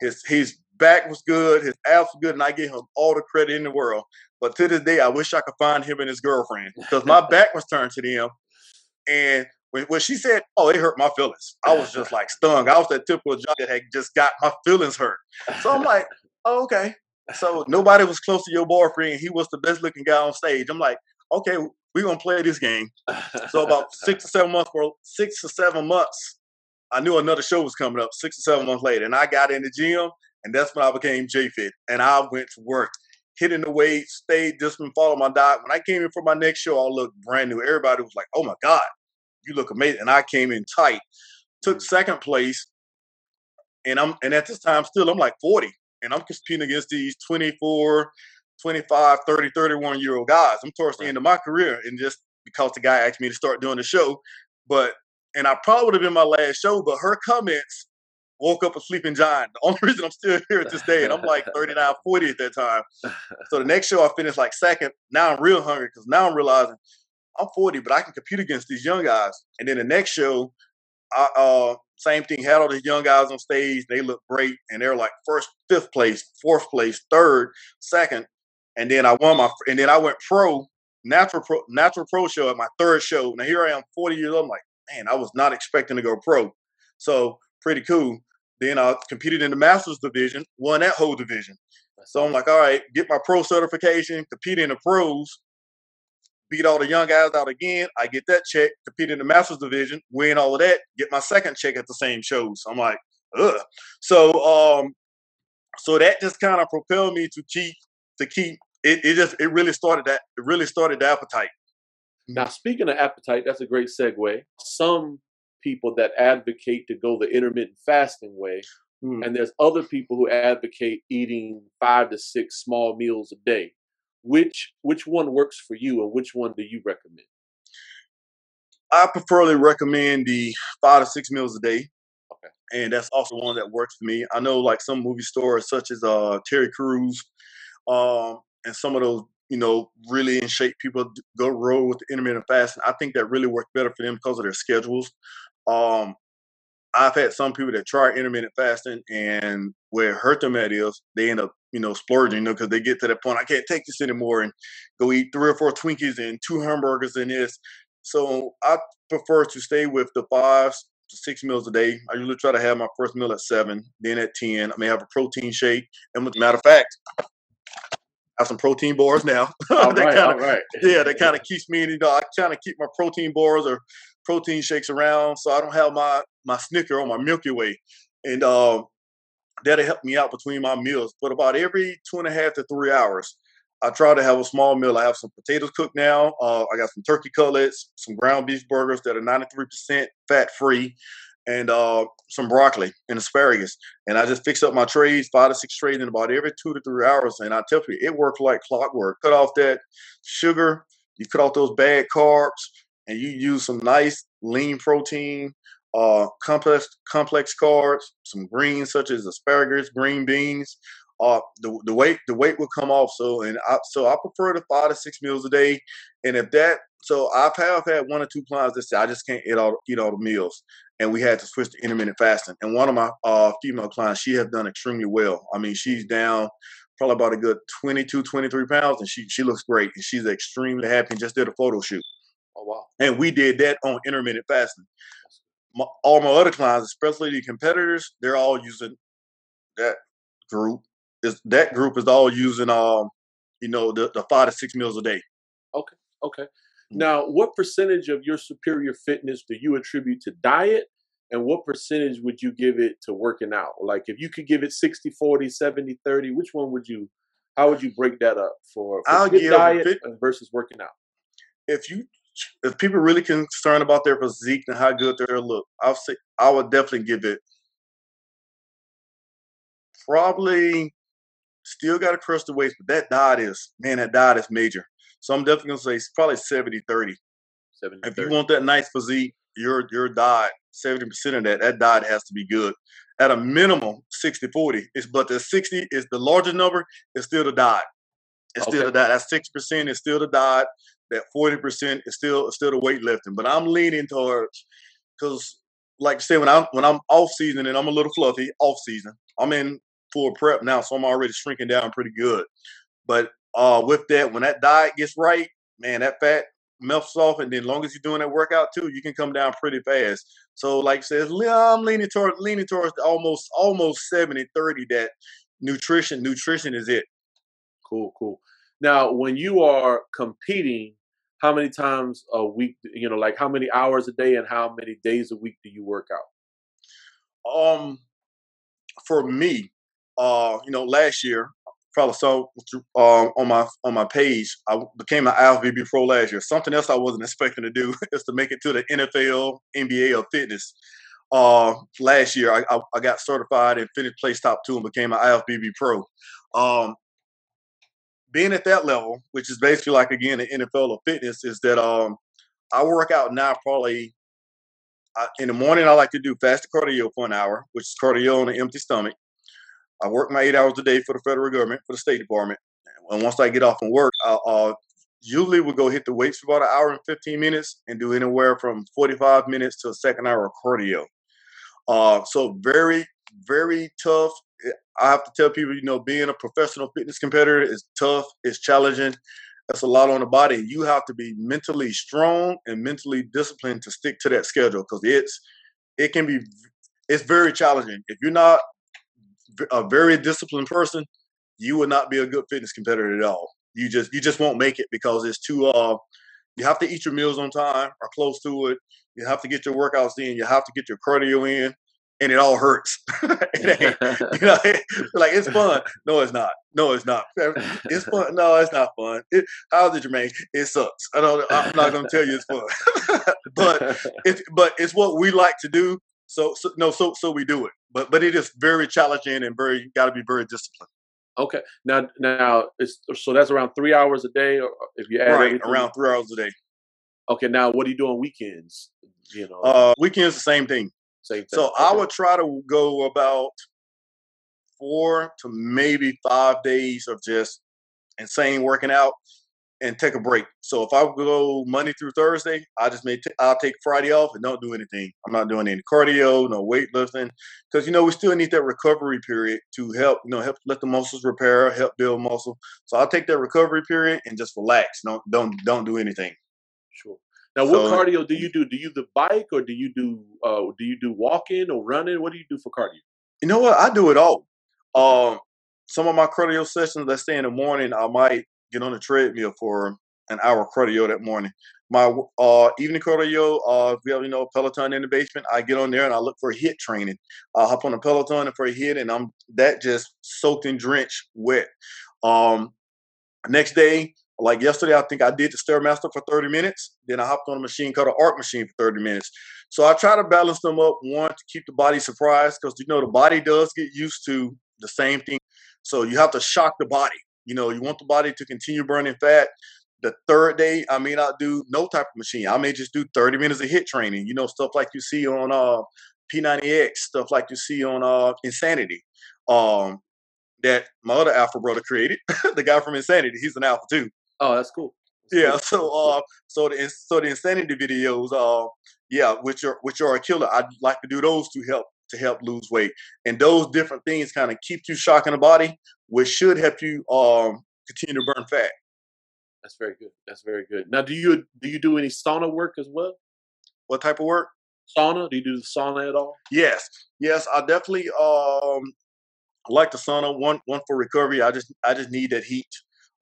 His his back was good, his abs were good, and I gave him all the credit in the world. But to this day, I wish I could find him and his girlfriend because my back was turned to them. And when, when she said, "Oh, it hurt my feelings," I was just like stung. I was that typical jock that had just got my feelings hurt. So I'm like, oh, "Okay." So nobody was close to your boyfriend. He was the best looking guy on stage. I'm like, "Okay, we're gonna play this game." So about six or seven months, for six or seven months, I knew another show was coming up. Six or seven months later, and I got in the gym, and that's when I became J-Fit, and I went to work hitting the weight, stayed disciplined, followed my diet. When I came in for my next show, I looked brand new. Everybody was like, "Oh my god, you look amazing!" And I came in tight, took mm-hmm. second place, and I'm and at this time still I'm like 40, and I'm competing against these 24, 25, 30, 31 year old guys. I'm towards the end of my career, and just because the guy asked me to start doing the show, but and I probably would have been my last show, but her comments woke up a sleeping giant. The only reason I'm still here at this day, and I'm like 39, 40 at that time. So the next show I finished like second. Now I'm real hungry because now I'm realizing I'm 40, but I can compete against these young guys. And then the next show, I, uh, same thing, had all these young guys on stage. They look great, and they're like first, fifth place, fourth place, third, second. And then I won my, and then I went pro, natural pro, natural pro show at my third show. Now here I am, 40 years old. I'm like, man, I was not expecting to go pro. So pretty cool. Then I competed in the Masters division, won that whole division. So I'm like, all right, get my pro certification, compete in the pros, beat all the young guys out again. I get that check, compete in the Masters division, win all of that, get my second check at the same shows. I'm like, ugh. So um, so that just kind of propelled me to keep to keep it. It just it really started that it really started the appetite. Now, speaking of appetite, that's a great segue. Some people that advocate to go the intermittent fasting way, mm. and there's other people who advocate eating five to six small meals a day. Which which one works for you, and which one do you recommend? I preferably recommend the five to six meals a day. Okay. And that's also one that works for me. I know like some movie stars such as uh Terry Crews, um, and some of those you know, really in shape people go roll with the intermittent fasting. I think that really works better for them because of their schedules. Um, I've had some people that try intermittent fasting and where hurt them at is they end up, you know, splurging, you know, because they get to that point, I can't take this anymore and go eat three or four Twinkies and two hamburgers and this. So I prefer to stay with the five to six meals a day. I usually try to have my first meal at seven, then at 10, I may have a protein shake. And with matter of fact, have some protein bars now. that right, kind of, yeah, that kind of keeps me. You know, I kind of keep my protein bars or protein shakes around, so I don't have my my Snicker or my Milky Way, and um, that'll help me out between my meals. But about every two and a half to three hours, I try to have a small meal. I have some potatoes cooked now. Uh, I got some turkey cutlets, some ground beef burgers that are 93% fat free and uh, some broccoli and asparagus. And I just fix up my trays, five to six trays, in about every two to three hours. And I tell you, it worked like clockwork. Cut off that sugar, you cut off those bad carbs, and you use some nice lean protein, uh, complex complex carbs, some greens such as asparagus, green beans. Uh, the, the weight the weight will come off. So and I, so I prefer the five to six meals a day. And if that so I've have had one or two clients that say I just can't eat all eat all the meals and we had to switch to intermittent fasting. And one of my uh, female clients, she has done extremely well. I mean, she's down probably about a good 22, 23 pounds, and she she looks great, and she's extremely happy. And just did a photo shoot. Oh wow! And we did that on intermittent fasting. My, all my other clients, especially the competitors, they're all using that group. Is that group is all using um, you know, the, the five to six meals a day. Okay. Okay. Now, what percentage of your superior fitness do you attribute to diet? And what percentage would you give it to working out? Like if you could give it 60, 40, 70, 30, which one would you, how would you break that up for, for I'll give diet fit, versus working out? If you, if people are really concerned about their physique and how good their look, I'll say, I would definitely give it probably still got to crush the weights, but that diet is, man, that diet is major. So I'm definitely gonna say it's probably 70 30. 70 if you want that nice physique, your your diet, 70% of that, that diet has to be good. At a minimum, 60 40. It's but the 60 is the larger number, it's still the diet. It's okay. still the diet. That 6% is still the diet. That 40% is still still the weightlifting. But I'm leaning towards because like I said, when I'm when I'm off season and I'm a little fluffy, off season, I'm in full prep now, so I'm already shrinking down pretty good. But uh, with that, when that diet gets right, man, that fat melts off, and then long as you're doing that workout too, you can come down pretty fast. So, like I said, I'm leaning toward leaning towards almost almost 70, 30 that nutrition, nutrition is it. Cool, cool. Now, when you are competing, how many times a week, you know, like how many hours a day and how many days a week do you work out? Um, for me, uh, you know, last year, probably saw um, on my on my page, I became an IFBB pro last year. Something else I wasn't expecting to do is to make it to the NFL, NBA, or fitness. Uh, last year, I, I, I got certified and finished place top two and became an IFBB pro. Um, being at that level, which is basically like again the NFL of fitness, is that um I work out now probably in the morning. I like to do fasted cardio for an hour, which is cardio on an empty stomach. I work my eight hours a day for the federal government, for the State Department. And once I get off from work, I uh, usually will go hit the weights for about an hour and 15 minutes and do anywhere from 45 minutes to a second hour of cardio. Uh, so very, very tough I have to tell people, you know, being a professional fitness competitor is tough, it's challenging. That's a lot on the body. You have to be mentally strong and mentally disciplined to stick to that schedule because it's it can be it's very challenging. If you're not a very disciplined person, you will not be a good fitness competitor at all. You just you just won't make it because it's too uh you have to eat your meals on time or close to it. You have to get your workouts in. You have to get your cardio in and it all hurts. it you know, like it's fun. No, it's not. No, it's not. It's fun. No, it's not fun. It, how's it, Jermaine? It sucks. I don't. I'm not going to tell you it's fun, but it's but it's what we like to do. So, so no, so so we do it. But but it is very challenging and very got to be very disciplined. Okay. Now now it's so that's around three hours a day, or if you add right, everything? around three hours a day. Okay. Now what do you do on weekends? You know, uh, weekends the same thing. Same thing. So I would try to go about four to maybe five days of just insane working out and take a break. So if I go Monday through Thursday, I just may t- I'll take Friday off and don't do anything. I'm not doing any cardio, no weightlifting, because you know we still need that recovery period to help you know help let the muscles repair, help build muscle. So I'll take that recovery period and just relax. Don't don't don't do anything. Sure. Now, what so, cardio do you do? Do you the bike or do you do uh, do you do walking or running? What do you do for cardio? You know what? I do it all. Um, some of my cardio sessions, let's say in the morning, I might get on the treadmill for an hour cardio that morning. My uh, evening cardio, uh, we have you know Peloton in the basement. I get on there and I look for HIIT training. I hop on the Peloton and for a HIIT, and I'm that just soaked and drenched wet. Um, next day, like yesterday, I think I did the Stairmaster for 30 minutes. Then I hopped on a machine called an Arc machine for 30 minutes. So I try to balance them up, one, to keep the body surprised, because you know the body does get used to the same thing. So you have to shock the body. You know, you want the body to continue burning fat. The third day, I may not do no type of machine. I may just do 30 minutes of HIIT training, you know, stuff like you see on uh, P90X, stuff like you see on uh, Insanity. Um, that my other alpha brother created, the guy from Insanity, he's an alpha too. Oh, that's cool. That's yeah. Cool. So, uh, so the so the insanity videos, uh, yeah, which are which are a killer. I'd like to do those to help to help lose weight, and those different things kind of keep you shocking the body, which should help you um continue to burn fat. That's very good. That's very good. Now, do you do you do any sauna work as well? What type of work? Sauna? Do you do the sauna at all? Yes, yes. I definitely um like the sauna. One one for recovery. I just I just need that heat.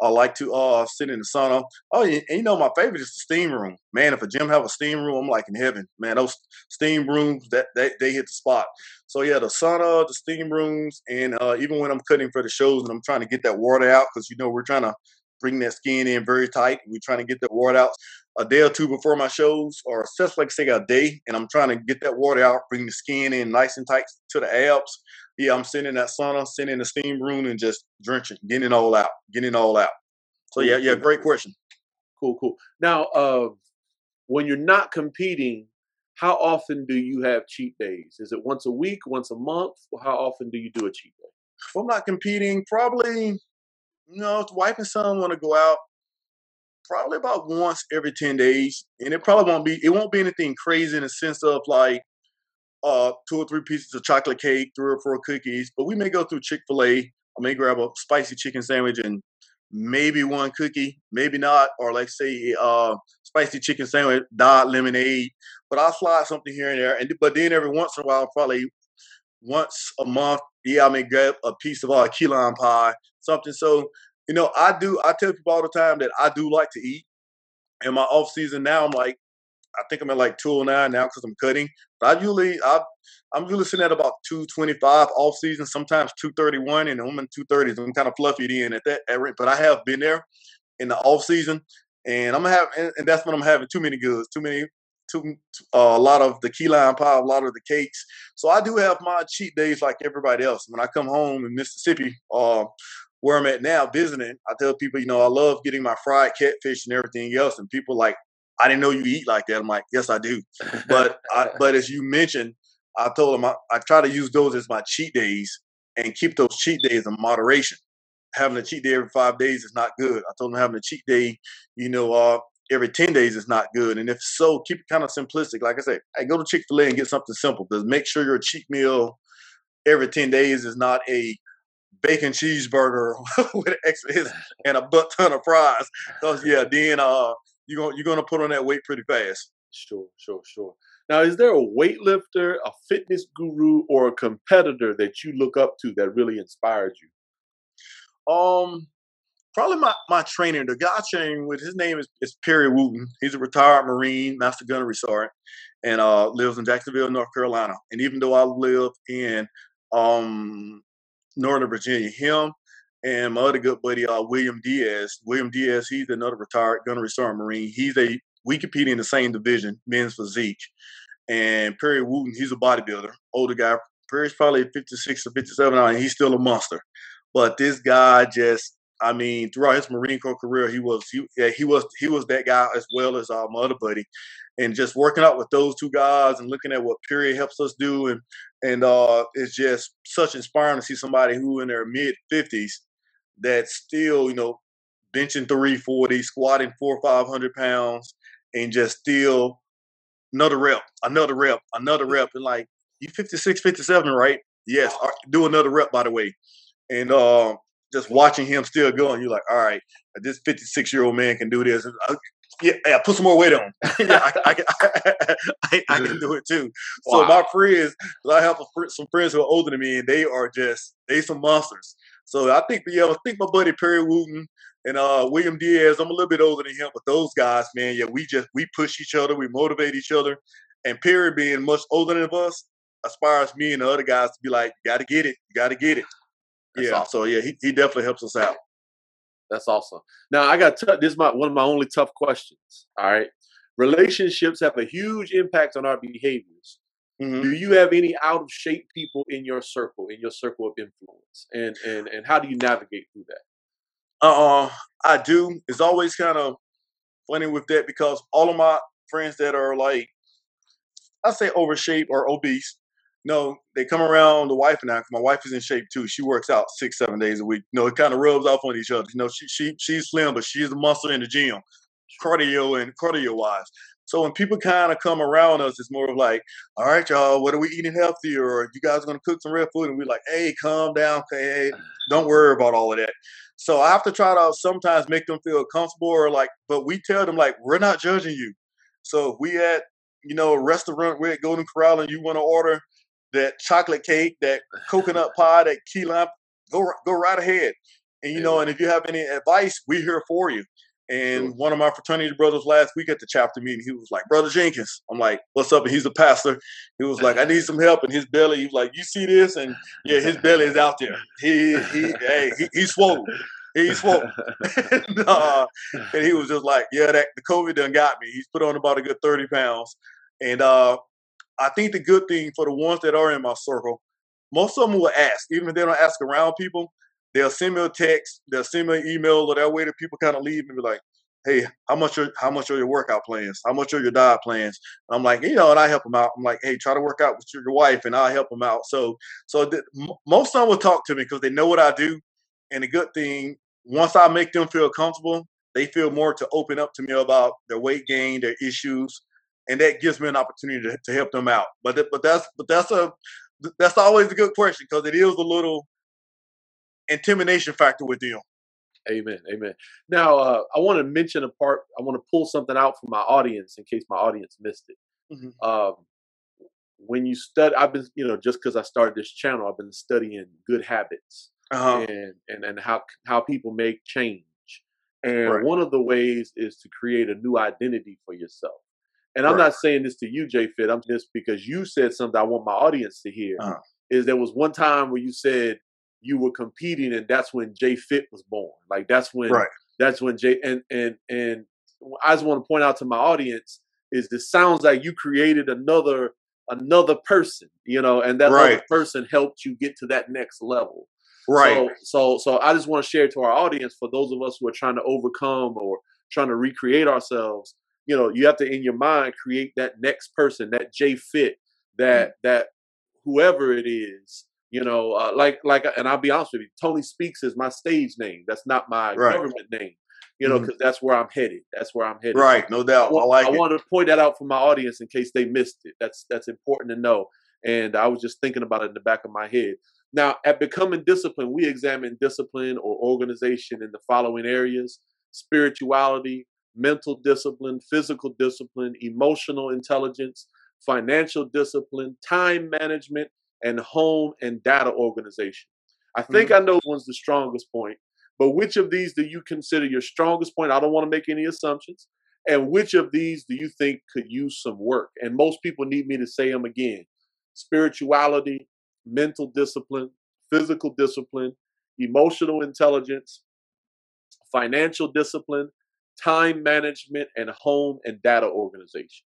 I like to uh sit in the sauna. Oh, and, you know my favorite is the steam room. Man, if a gym have a steam room, I'm like in heaven. Man, those steam rooms that they, they hit the spot. So yeah, the sauna, the steam rooms, and uh, even when I'm cutting for the shows and I'm trying to get that water out because you know we're trying to bring that skin in very tight. We're trying to get that water out a day or two before my shows, or just like say a day, and I'm trying to get that water out, bring the skin in nice and tight to the abs yeah, I'm sitting in that sauna, sitting in the steam room, and just drenching, getting it all out, getting it all out. So yeah, yeah, great question. Cool, cool. Now, uh, when you're not competing, how often do you have cheat days? Is it once a week, once a month? How often do you do a cheat day? If I'm not competing, probably, you know, if the wife and son want to go out, probably about once every 10 days. And it probably won't be, it won't be anything crazy in the sense of like, uh, two or three pieces of chocolate cake, three or four cookies. But we may go through Chick Fil A. I may grab a spicy chicken sandwich and maybe one cookie, maybe not, or like say uh, spicy chicken sandwich, dot lemonade. But I'll slide something here and there. And but then every once in a while, probably once a month, yeah, I may grab a piece of uh, key lime pie, something. So you know, I do. I tell people all the time that I do like to eat. In my off season now, I'm like, I think I'm at like 209 now because I'm cutting. But I usually, I, I'm usually sitting at about 225 off season, sometimes 231, and I'm in 230s. I'm kind of fluffy in at that rate. But I have been there in the off season, and I'm having, and, and that's when I'm having too many goods, too many, too uh, a lot of the key lime pie, a lot of the cakes. So I do have my cheat days like everybody else. When I come home in Mississippi, uh, where I'm at now visiting, I tell people, you know, I love getting my fried catfish and everything else. And people like, I didn't know you eat like that. I'm like, yes, I do. But I, but as you mentioned, I told him I, I try to use those as my cheat days and keep those cheat days in moderation. Having a cheat day every five days is not good. I told him having a cheat day, you know, uh, every 10 days is not good. And if so, keep it kind of simplistic. Like I said, hey, go to Chick fil A and get something simple. Because make sure your cheat meal every 10 days is not a bacon cheeseburger with extra and a butt ton of fries. Because yeah, then uh you're gonna you're gonna put on that weight pretty fast. Sure, sure, sure. Now, is there a weightlifter, a fitness guru, or a competitor that you look up to that really inspired you? Um, probably my, my trainer, the guy I train with, his name is, is Perry Wooten. He's a retired Marine, Master Gunnery Sergeant, and uh, lives in Jacksonville, North Carolina. And even though I live in um, Northern Virginia. Him and my other good buddy, uh, William Diaz. William Diaz, he's another retired gunnery sergeant marine. He's a we compete in the same division, men's physique. And Perry Wooten, he's a bodybuilder, older guy. Perry's probably 56 or 57 now, and he's still a monster. But this guy just, I mean, throughout his Marine Corps career, he was he, yeah, he was he was that guy as well as uh, my other buddy. And just working out with those two guys and looking at what Perry helps us do, and and uh, it's just such inspiring to see somebody who in their mid 50s that's still, you know, benching 340, squatting four, 500 pounds, and just still another rep, another rep, another rep. And like, you 56, 57, right? Yes. Uh, do another rep, by the way. And uh, just watching him still going, you're like, all right, this 56 year old man can do this. I, yeah, yeah, put some more weight on. yeah, I, I, I, I, can do it too. Wow. So my friends, I have some friends who are older than me, and they are just they some monsters. So I think, yeah, I think my buddy Perry Wooten and uh, William Diaz. I'm a little bit older than him, but those guys, man, yeah, we just we push each other, we motivate each other, and Perry being much older than us aspires me and the other guys to be like, you got to get it, you got to get it. That's yeah. Awesome. So yeah, he, he definitely helps us out. That's awesome. Now I got t- this is my one of my only tough questions. All right, relationships have a huge impact on our behaviors. Mm-hmm. Do you have any out of shape people in your circle, in your circle of influence, and and and how do you navigate through that? Uh, I do. It's always kind of funny with that because all of my friends that are like, I say overshape or obese, no, they come around the wife and I. My wife is in shape too. She works out six, seven days a week. You know, it kind of rubs off on each other. You know, she she she's slim, but she's a muscle in the gym, cardio and cardio wise. So when people kind of come around us, it's more of like, all right, y'all, what are we eating healthy? Or you guys gonna cook some real food? And we're like, hey, calm down, hey, don't worry about all of that. So I have to try to sometimes make them feel comfortable or like, but we tell them like, we're not judging you. So if we at, you know, a restaurant, we're at Golden Corral and you want to order that chocolate cake, that coconut pie, that key lime, go go right ahead. And you know, and if you have any advice, we're here for you. And one of my fraternity brothers last week at the chapter meeting, he was like, Brother Jenkins. I'm like, What's up? And he's a pastor. He was like, I need some help. And his belly, he was like, You see this? And yeah, his belly is out there. He he hey, he, he's swollen. He's swollen. and, uh, and he was just like, Yeah, that the COVID done got me. He's put on about a good 30 pounds. And uh, I think the good thing for the ones that are in my circle, most of them will ask, even if they don't ask around people, they'll send me a text, they'll send me an email, or that way that people kind of leave and be like, "Hey, how much are how much are your workout plans? How much are your diet plans?" I'm like, you know, and I help them out. I'm like, "Hey, try to work out with your, your wife, and I'll help them out." So, so the, most of them will talk to me because they know what I do, and the good thing, once I make them feel comfortable, they feel more to open up to me about their weight gain, their issues, and that gives me an opportunity to, to help them out. But but that's but that's a that's always a good question because it is a little intimidation factor with them. Amen. Amen. Now, uh, I want to mention a part. I want to pull something out for my audience in case my audience missed it. Mm-hmm. Um, when you study, I've been, you know, just because I started this channel, I've been studying good habits uh-huh. and, and and how how people make change. And right. one of the ways is to create a new identity for yourself. And I'm not saying this to you, J Fit. I'm just because you said something I want my audience to hear. Uh-huh. Is there was one time where you said you were competing, and that's when Jay Fit was born. Like that's when right. that's when Jay and and and I just want to point out to my audience is this sounds like you created another another person, you know, and that right. other person helped you get to that next level. Right. So, so, so I just want to share to our audience for those of us who are trying to overcome or trying to recreate ourselves. You know, you have to in your mind create that next person, that J fit, that mm-hmm. that whoever it is. You know, uh, like like, and I'll be honest with you, Tony Speaks is my stage name. That's not my right. government name. You know, because mm-hmm. that's where I'm headed. That's where I'm headed. Right, no doubt. I, like I it. wanted to point that out for my audience in case they missed it. That's that's important to know. And I was just thinking about it in the back of my head. Now, at Becoming Discipline, we examine discipline or organization in the following areas spirituality, mental discipline, physical discipline, emotional intelligence, financial discipline, time management, and home and data organization. I think mm-hmm. I know one's the strongest point, but which of these do you consider your strongest point? I don't want to make any assumptions. And which of these do you think could use some work? And most people need me to say them again spirituality, mental discipline, physical discipline, emotional intelligence, financial discipline, time management, and home and data organization?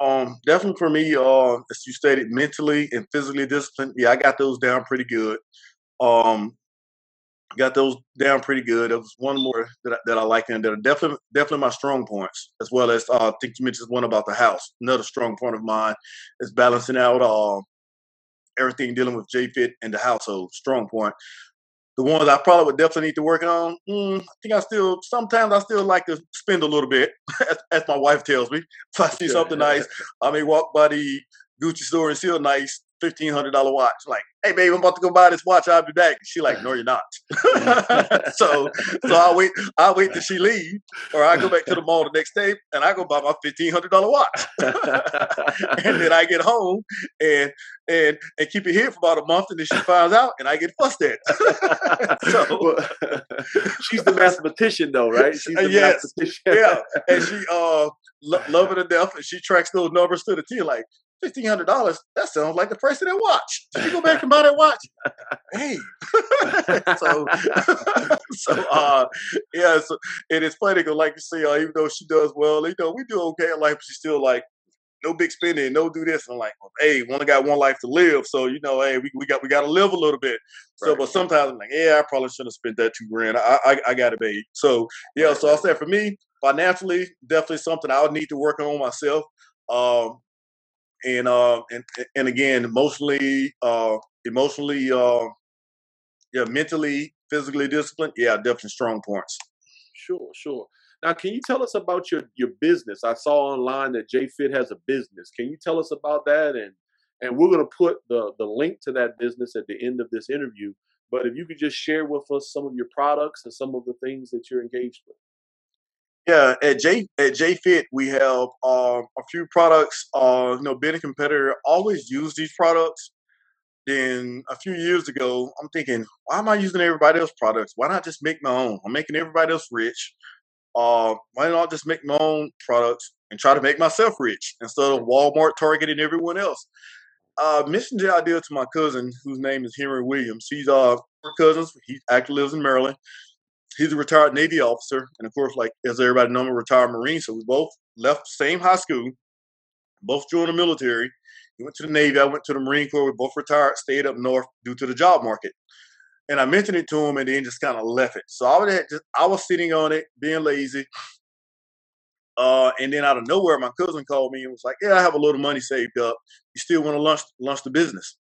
Um, definitely for me, uh, as you stated, mentally and physically disciplined. Yeah, I got those down pretty good. Um, got those down pretty good. There was one more that I, that I like, and that are definitely definitely my strong points, as well as uh, I think you mentioned one about the house. Another strong point of mine is balancing out uh, everything dealing with JFit and the household. Strong point. The ones I probably would definitely need to work on. Mm, I think I still sometimes I still like to spend a little bit, as, as my wife tells me. If I see something nice, I may walk by the Gucci store and see a nice fifteen hundred dollar watch. Like, hey babe, I'm about to go buy this watch. I'll be back. She like, no, you're not. so so I'll wait. I'll wait till she leave, or I go back to the mall the next day and I go buy my fifteen hundred dollar watch. and then I get home and and and keep it here for about a month, and then she finds out, and I get fussed at. so she's the mathematician, though, right? She's the yes, mathematician. yeah, and she uh lo- love it to death, and she tracks those numbers to the T. Like fifteen hundred dollars. That sounds like the price of that watch. Did you go back and buy that watch? hey. so so uh yeah, so it is funny because like you say, uh, even though she does well, you know, we do okay in life, but she's still like no big spending, no do this. And I'm like, well, hey, we only got one life to live. So, you know, hey, we, we got we gotta live a little bit. So, right. but sometimes I'm like, yeah, I probably shouldn't have spent that two grand. I I, I got to made. So yeah, right, so. I said for me, financially, definitely something I would need to work on myself. Um, and uh and and again emotionally uh emotionally uh yeah mentally physically disciplined yeah definitely strong points. Sure sure. Now can you tell us about your your business? I saw online that jfit has a business. Can you tell us about that? And and we're going to put the the link to that business at the end of this interview but if you could just share with us some of your products and some of the things that you're engaged with yeah, at J at JFit we have uh, a few products. Uh, you know, being a competitor, always use these products. Then a few years ago, I'm thinking, why am I using everybody else's products? Why not just make my own? I'm making everybody else rich. Uh, why not just make my own products and try to make myself rich instead of Walmart, Target, and everyone else? Uh, mentioned the idea to my cousin, whose name is Henry Williams. He's uh cousins. He actually lives in Maryland he's a retired Navy officer, and of course, like as everybody knows, I'm a retired Marine. So we both left same high school, both joined the military. He went to the Navy. I went to the Marine Corps. We both retired, stayed up north due to the job market. And I mentioned it to him, and then just kind of left it. So I was just, I was sitting on it, being lazy. Uh, and then out of nowhere, my cousin called me and was like, "Yeah, I have a little money saved up. You still want to launch launch the business?"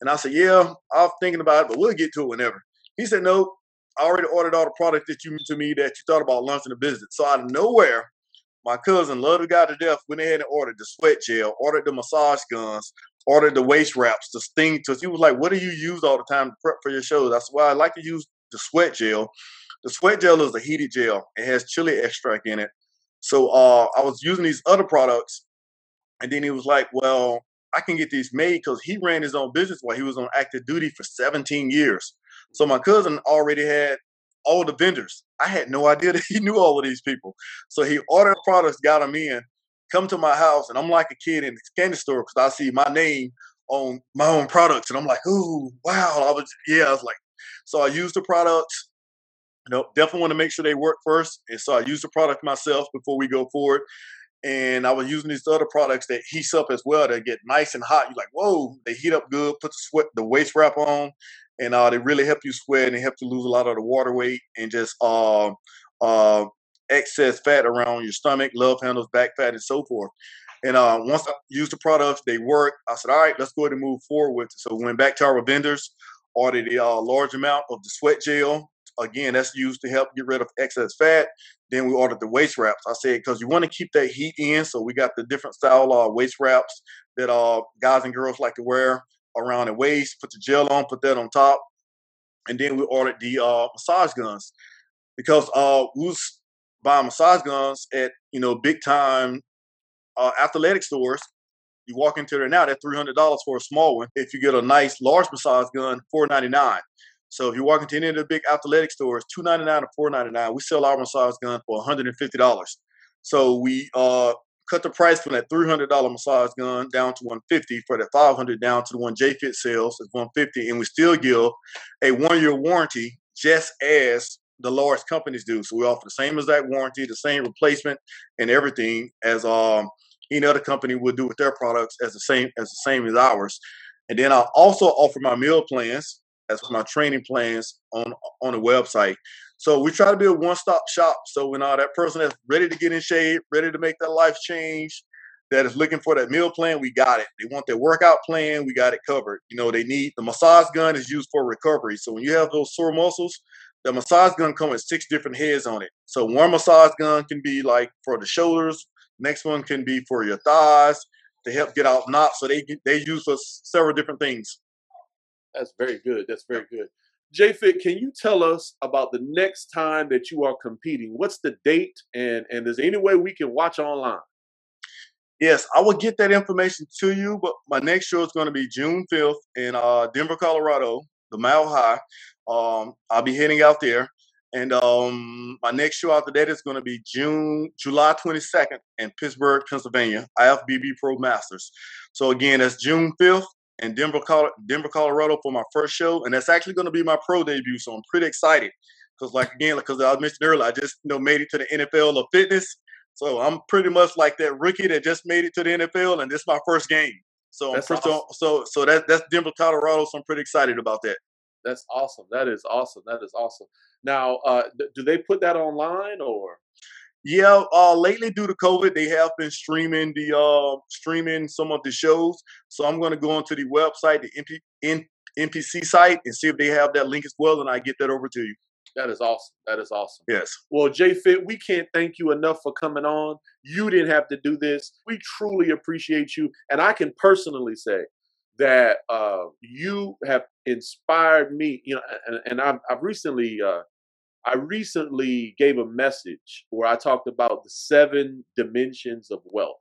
And I said, "Yeah, I was thinking about it, but we'll get to it whenever." He said, "No, I already ordered all the product that you to me that you thought about launching a business. So out of nowhere, my cousin loved the guy to death. Went ahead and ordered the sweat gel, ordered the massage guns, ordered the waist wraps, the sting tools. He was like, "What do you use all the time to prep for your shows?" That's why I like to use the sweat gel. The sweat gel is a heated gel. It has chili extract in it. So uh, I was using these other products, and then he was like, "Well, I can get these made because he ran his own business while he was on active duty for 17 years. So my cousin already had all the vendors. I had no idea that he knew all of these people. So he ordered products, got them in, come to my house, and I'm like a kid in the candy store because I see my name on my own products, and I'm like, ooh, wow. I was, yeah, I was like, so I used the products. You know, definitely want to make sure they work first, and so I use the product myself before we go forward. And I was using these other products that heats up as well. They get nice and hot. You're like, whoa, they heat up good. Put the sweat, the waist wrap on, and uh, they really help you sweat and they help you lose a lot of the water weight and just uh, uh, excess fat around your stomach, love handles, back fat, and so forth. And uh, once I used the products, they work. I said, all right, let's go ahead and move forward with it. So we went back to our vendors, ordered a uh, large amount of the sweat gel. Again, that's used to help get rid of excess fat. Then we ordered the waist wraps. I said because you want to keep that heat in, so we got the different style uh, waist wraps that uh, guys and girls like to wear around the waist. Put the gel on, put that on top, and then we ordered the uh, massage guns because uh, we was buying massage guns at you know big time uh, athletic stores. You walk into there now, that's three hundred dollars for a small one. If you get a nice large massage gun, four ninety nine. So if you walk into any of the big athletic stores, two ninety nine or four ninety nine, we sell our massage gun for one hundred and fifty dollars. So we uh, cut the price from that three hundred dollar massage gun down to one fifty. For that five hundred down to the one J Fit sells is one fifty, and we still give a one year warranty, just as the large companies do. So we offer the same exact warranty, the same replacement, and everything as um any other company would do with their products as the same as the same as ours. And then I also offer my meal plans as my training plans on on the website. So we try to be a one stop shop. So when uh, that person that's ready to get in shape, ready to make that life change, that is looking for that meal plan, we got it. They want their workout plan, we got it covered. You know, they need the massage gun is used for recovery. So when you have those sore muscles, the massage gun comes with six different heads on it. So one massage gun can be like for the shoulders, next one can be for your thighs to help get out knots. So they they use for several different things. That's very good. That's very good. JFit, can you tell us about the next time that you are competing? What's the date, and and is there any way we can watch online? Yes, I will get that information to you. But my next show is going to be June fifth in uh, Denver, Colorado, the Mile High. Um, I'll be heading out there, and um, my next show after that is going to be June, July twenty second in Pittsburgh, Pennsylvania, IFBB Pro Masters. So again, that's June fifth in Denver, Denver, Colorado for my first show, and that's actually going to be my pro debut. So I'm pretty excited because, like again, because I mentioned earlier, I just you know made it to the NFL of fitness. So I'm pretty much like that rookie that just made it to the NFL, and this is my first game. So that's awesome. so so that that's Denver, Colorado. So I'm pretty excited about that. That's awesome. That is awesome. That is awesome. Now, uh, do they put that online or? Yeah, uh, lately due to COVID, they have been streaming the uh, streaming some of the shows. So I'm going to go onto the website, the MP, N, NPC site, and see if they have that link as well, and I get that over to you. That is awesome. That is awesome. Yes. Well, J Fit, we can't thank you enough for coming on. You didn't have to do this. We truly appreciate you, and I can personally say that uh, you have inspired me. You know, and, and I've, I've recently uh, I recently gave a message where I talked about the seven dimensions of wealth.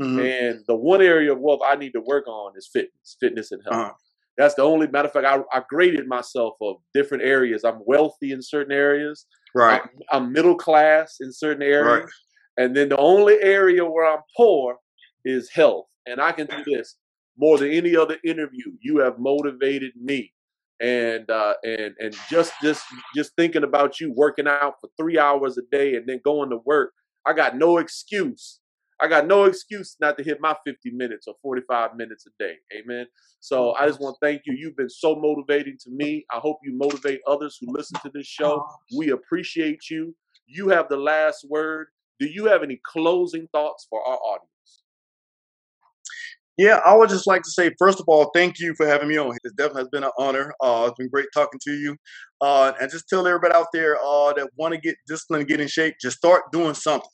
Mm-hmm. And the one area of wealth I need to work on is fitness, fitness and health. Uh-huh. That's the only matter of fact. I, I, graded myself of different areas. I'm wealthy in certain areas. Right. I'm, I'm middle class in certain areas. Right. And then the only area where I'm poor is health. And I can do this more than any other interview. You have motivated me and uh, and and just just just thinking about you working out for three hours a day and then going to work, I got no excuse. I got no excuse not to hit my 50 minutes or 45 minutes a day. Amen. So I just want to thank you. You've been so motivating to me. I hope you motivate others who listen to this show. We appreciate you. You have the last word. Do you have any closing thoughts for our audience? Yeah, I would just like to say, first of all, thank you for having me on. It definitely has been an honor. Uh, it's been great talking to you. Uh, and just tell everybody out there uh, that want to get disciplined, get in shape, just start doing something.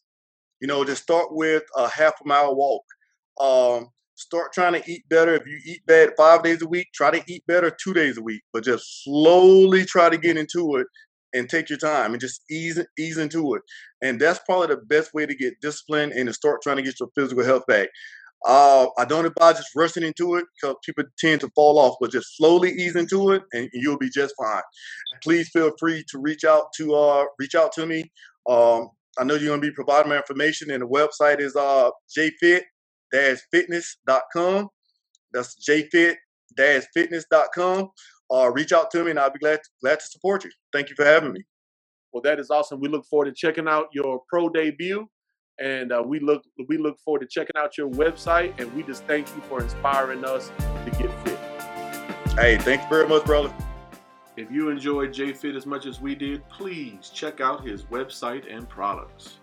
You know, just start with a half a mile walk. Um, start trying to eat better. If you eat bad five days a week, try to eat better two days a week, but just slowly try to get into it and take your time and just ease ease into it. And that's probably the best way to get disciplined and to start trying to get your physical health back. Uh, I don't advise just rushing into it because people tend to fall off, but just slowly ease into it and you'll be just fine. Please feel free to reach out to uh, reach out to me. Um, I know you're going to be providing my information, and the website is uh, jfit-fitness.com. That's jfit-fitness.com. Uh, reach out to me, and I'll be glad to, glad to support you. Thank you for having me. Well, that is awesome. We look forward to checking out your pro debut and uh, we look we look forward to checking out your website and we just thank you for inspiring us to get fit. Hey thanks very much brother. If you enjoyed JFit as much as we did please check out his website and products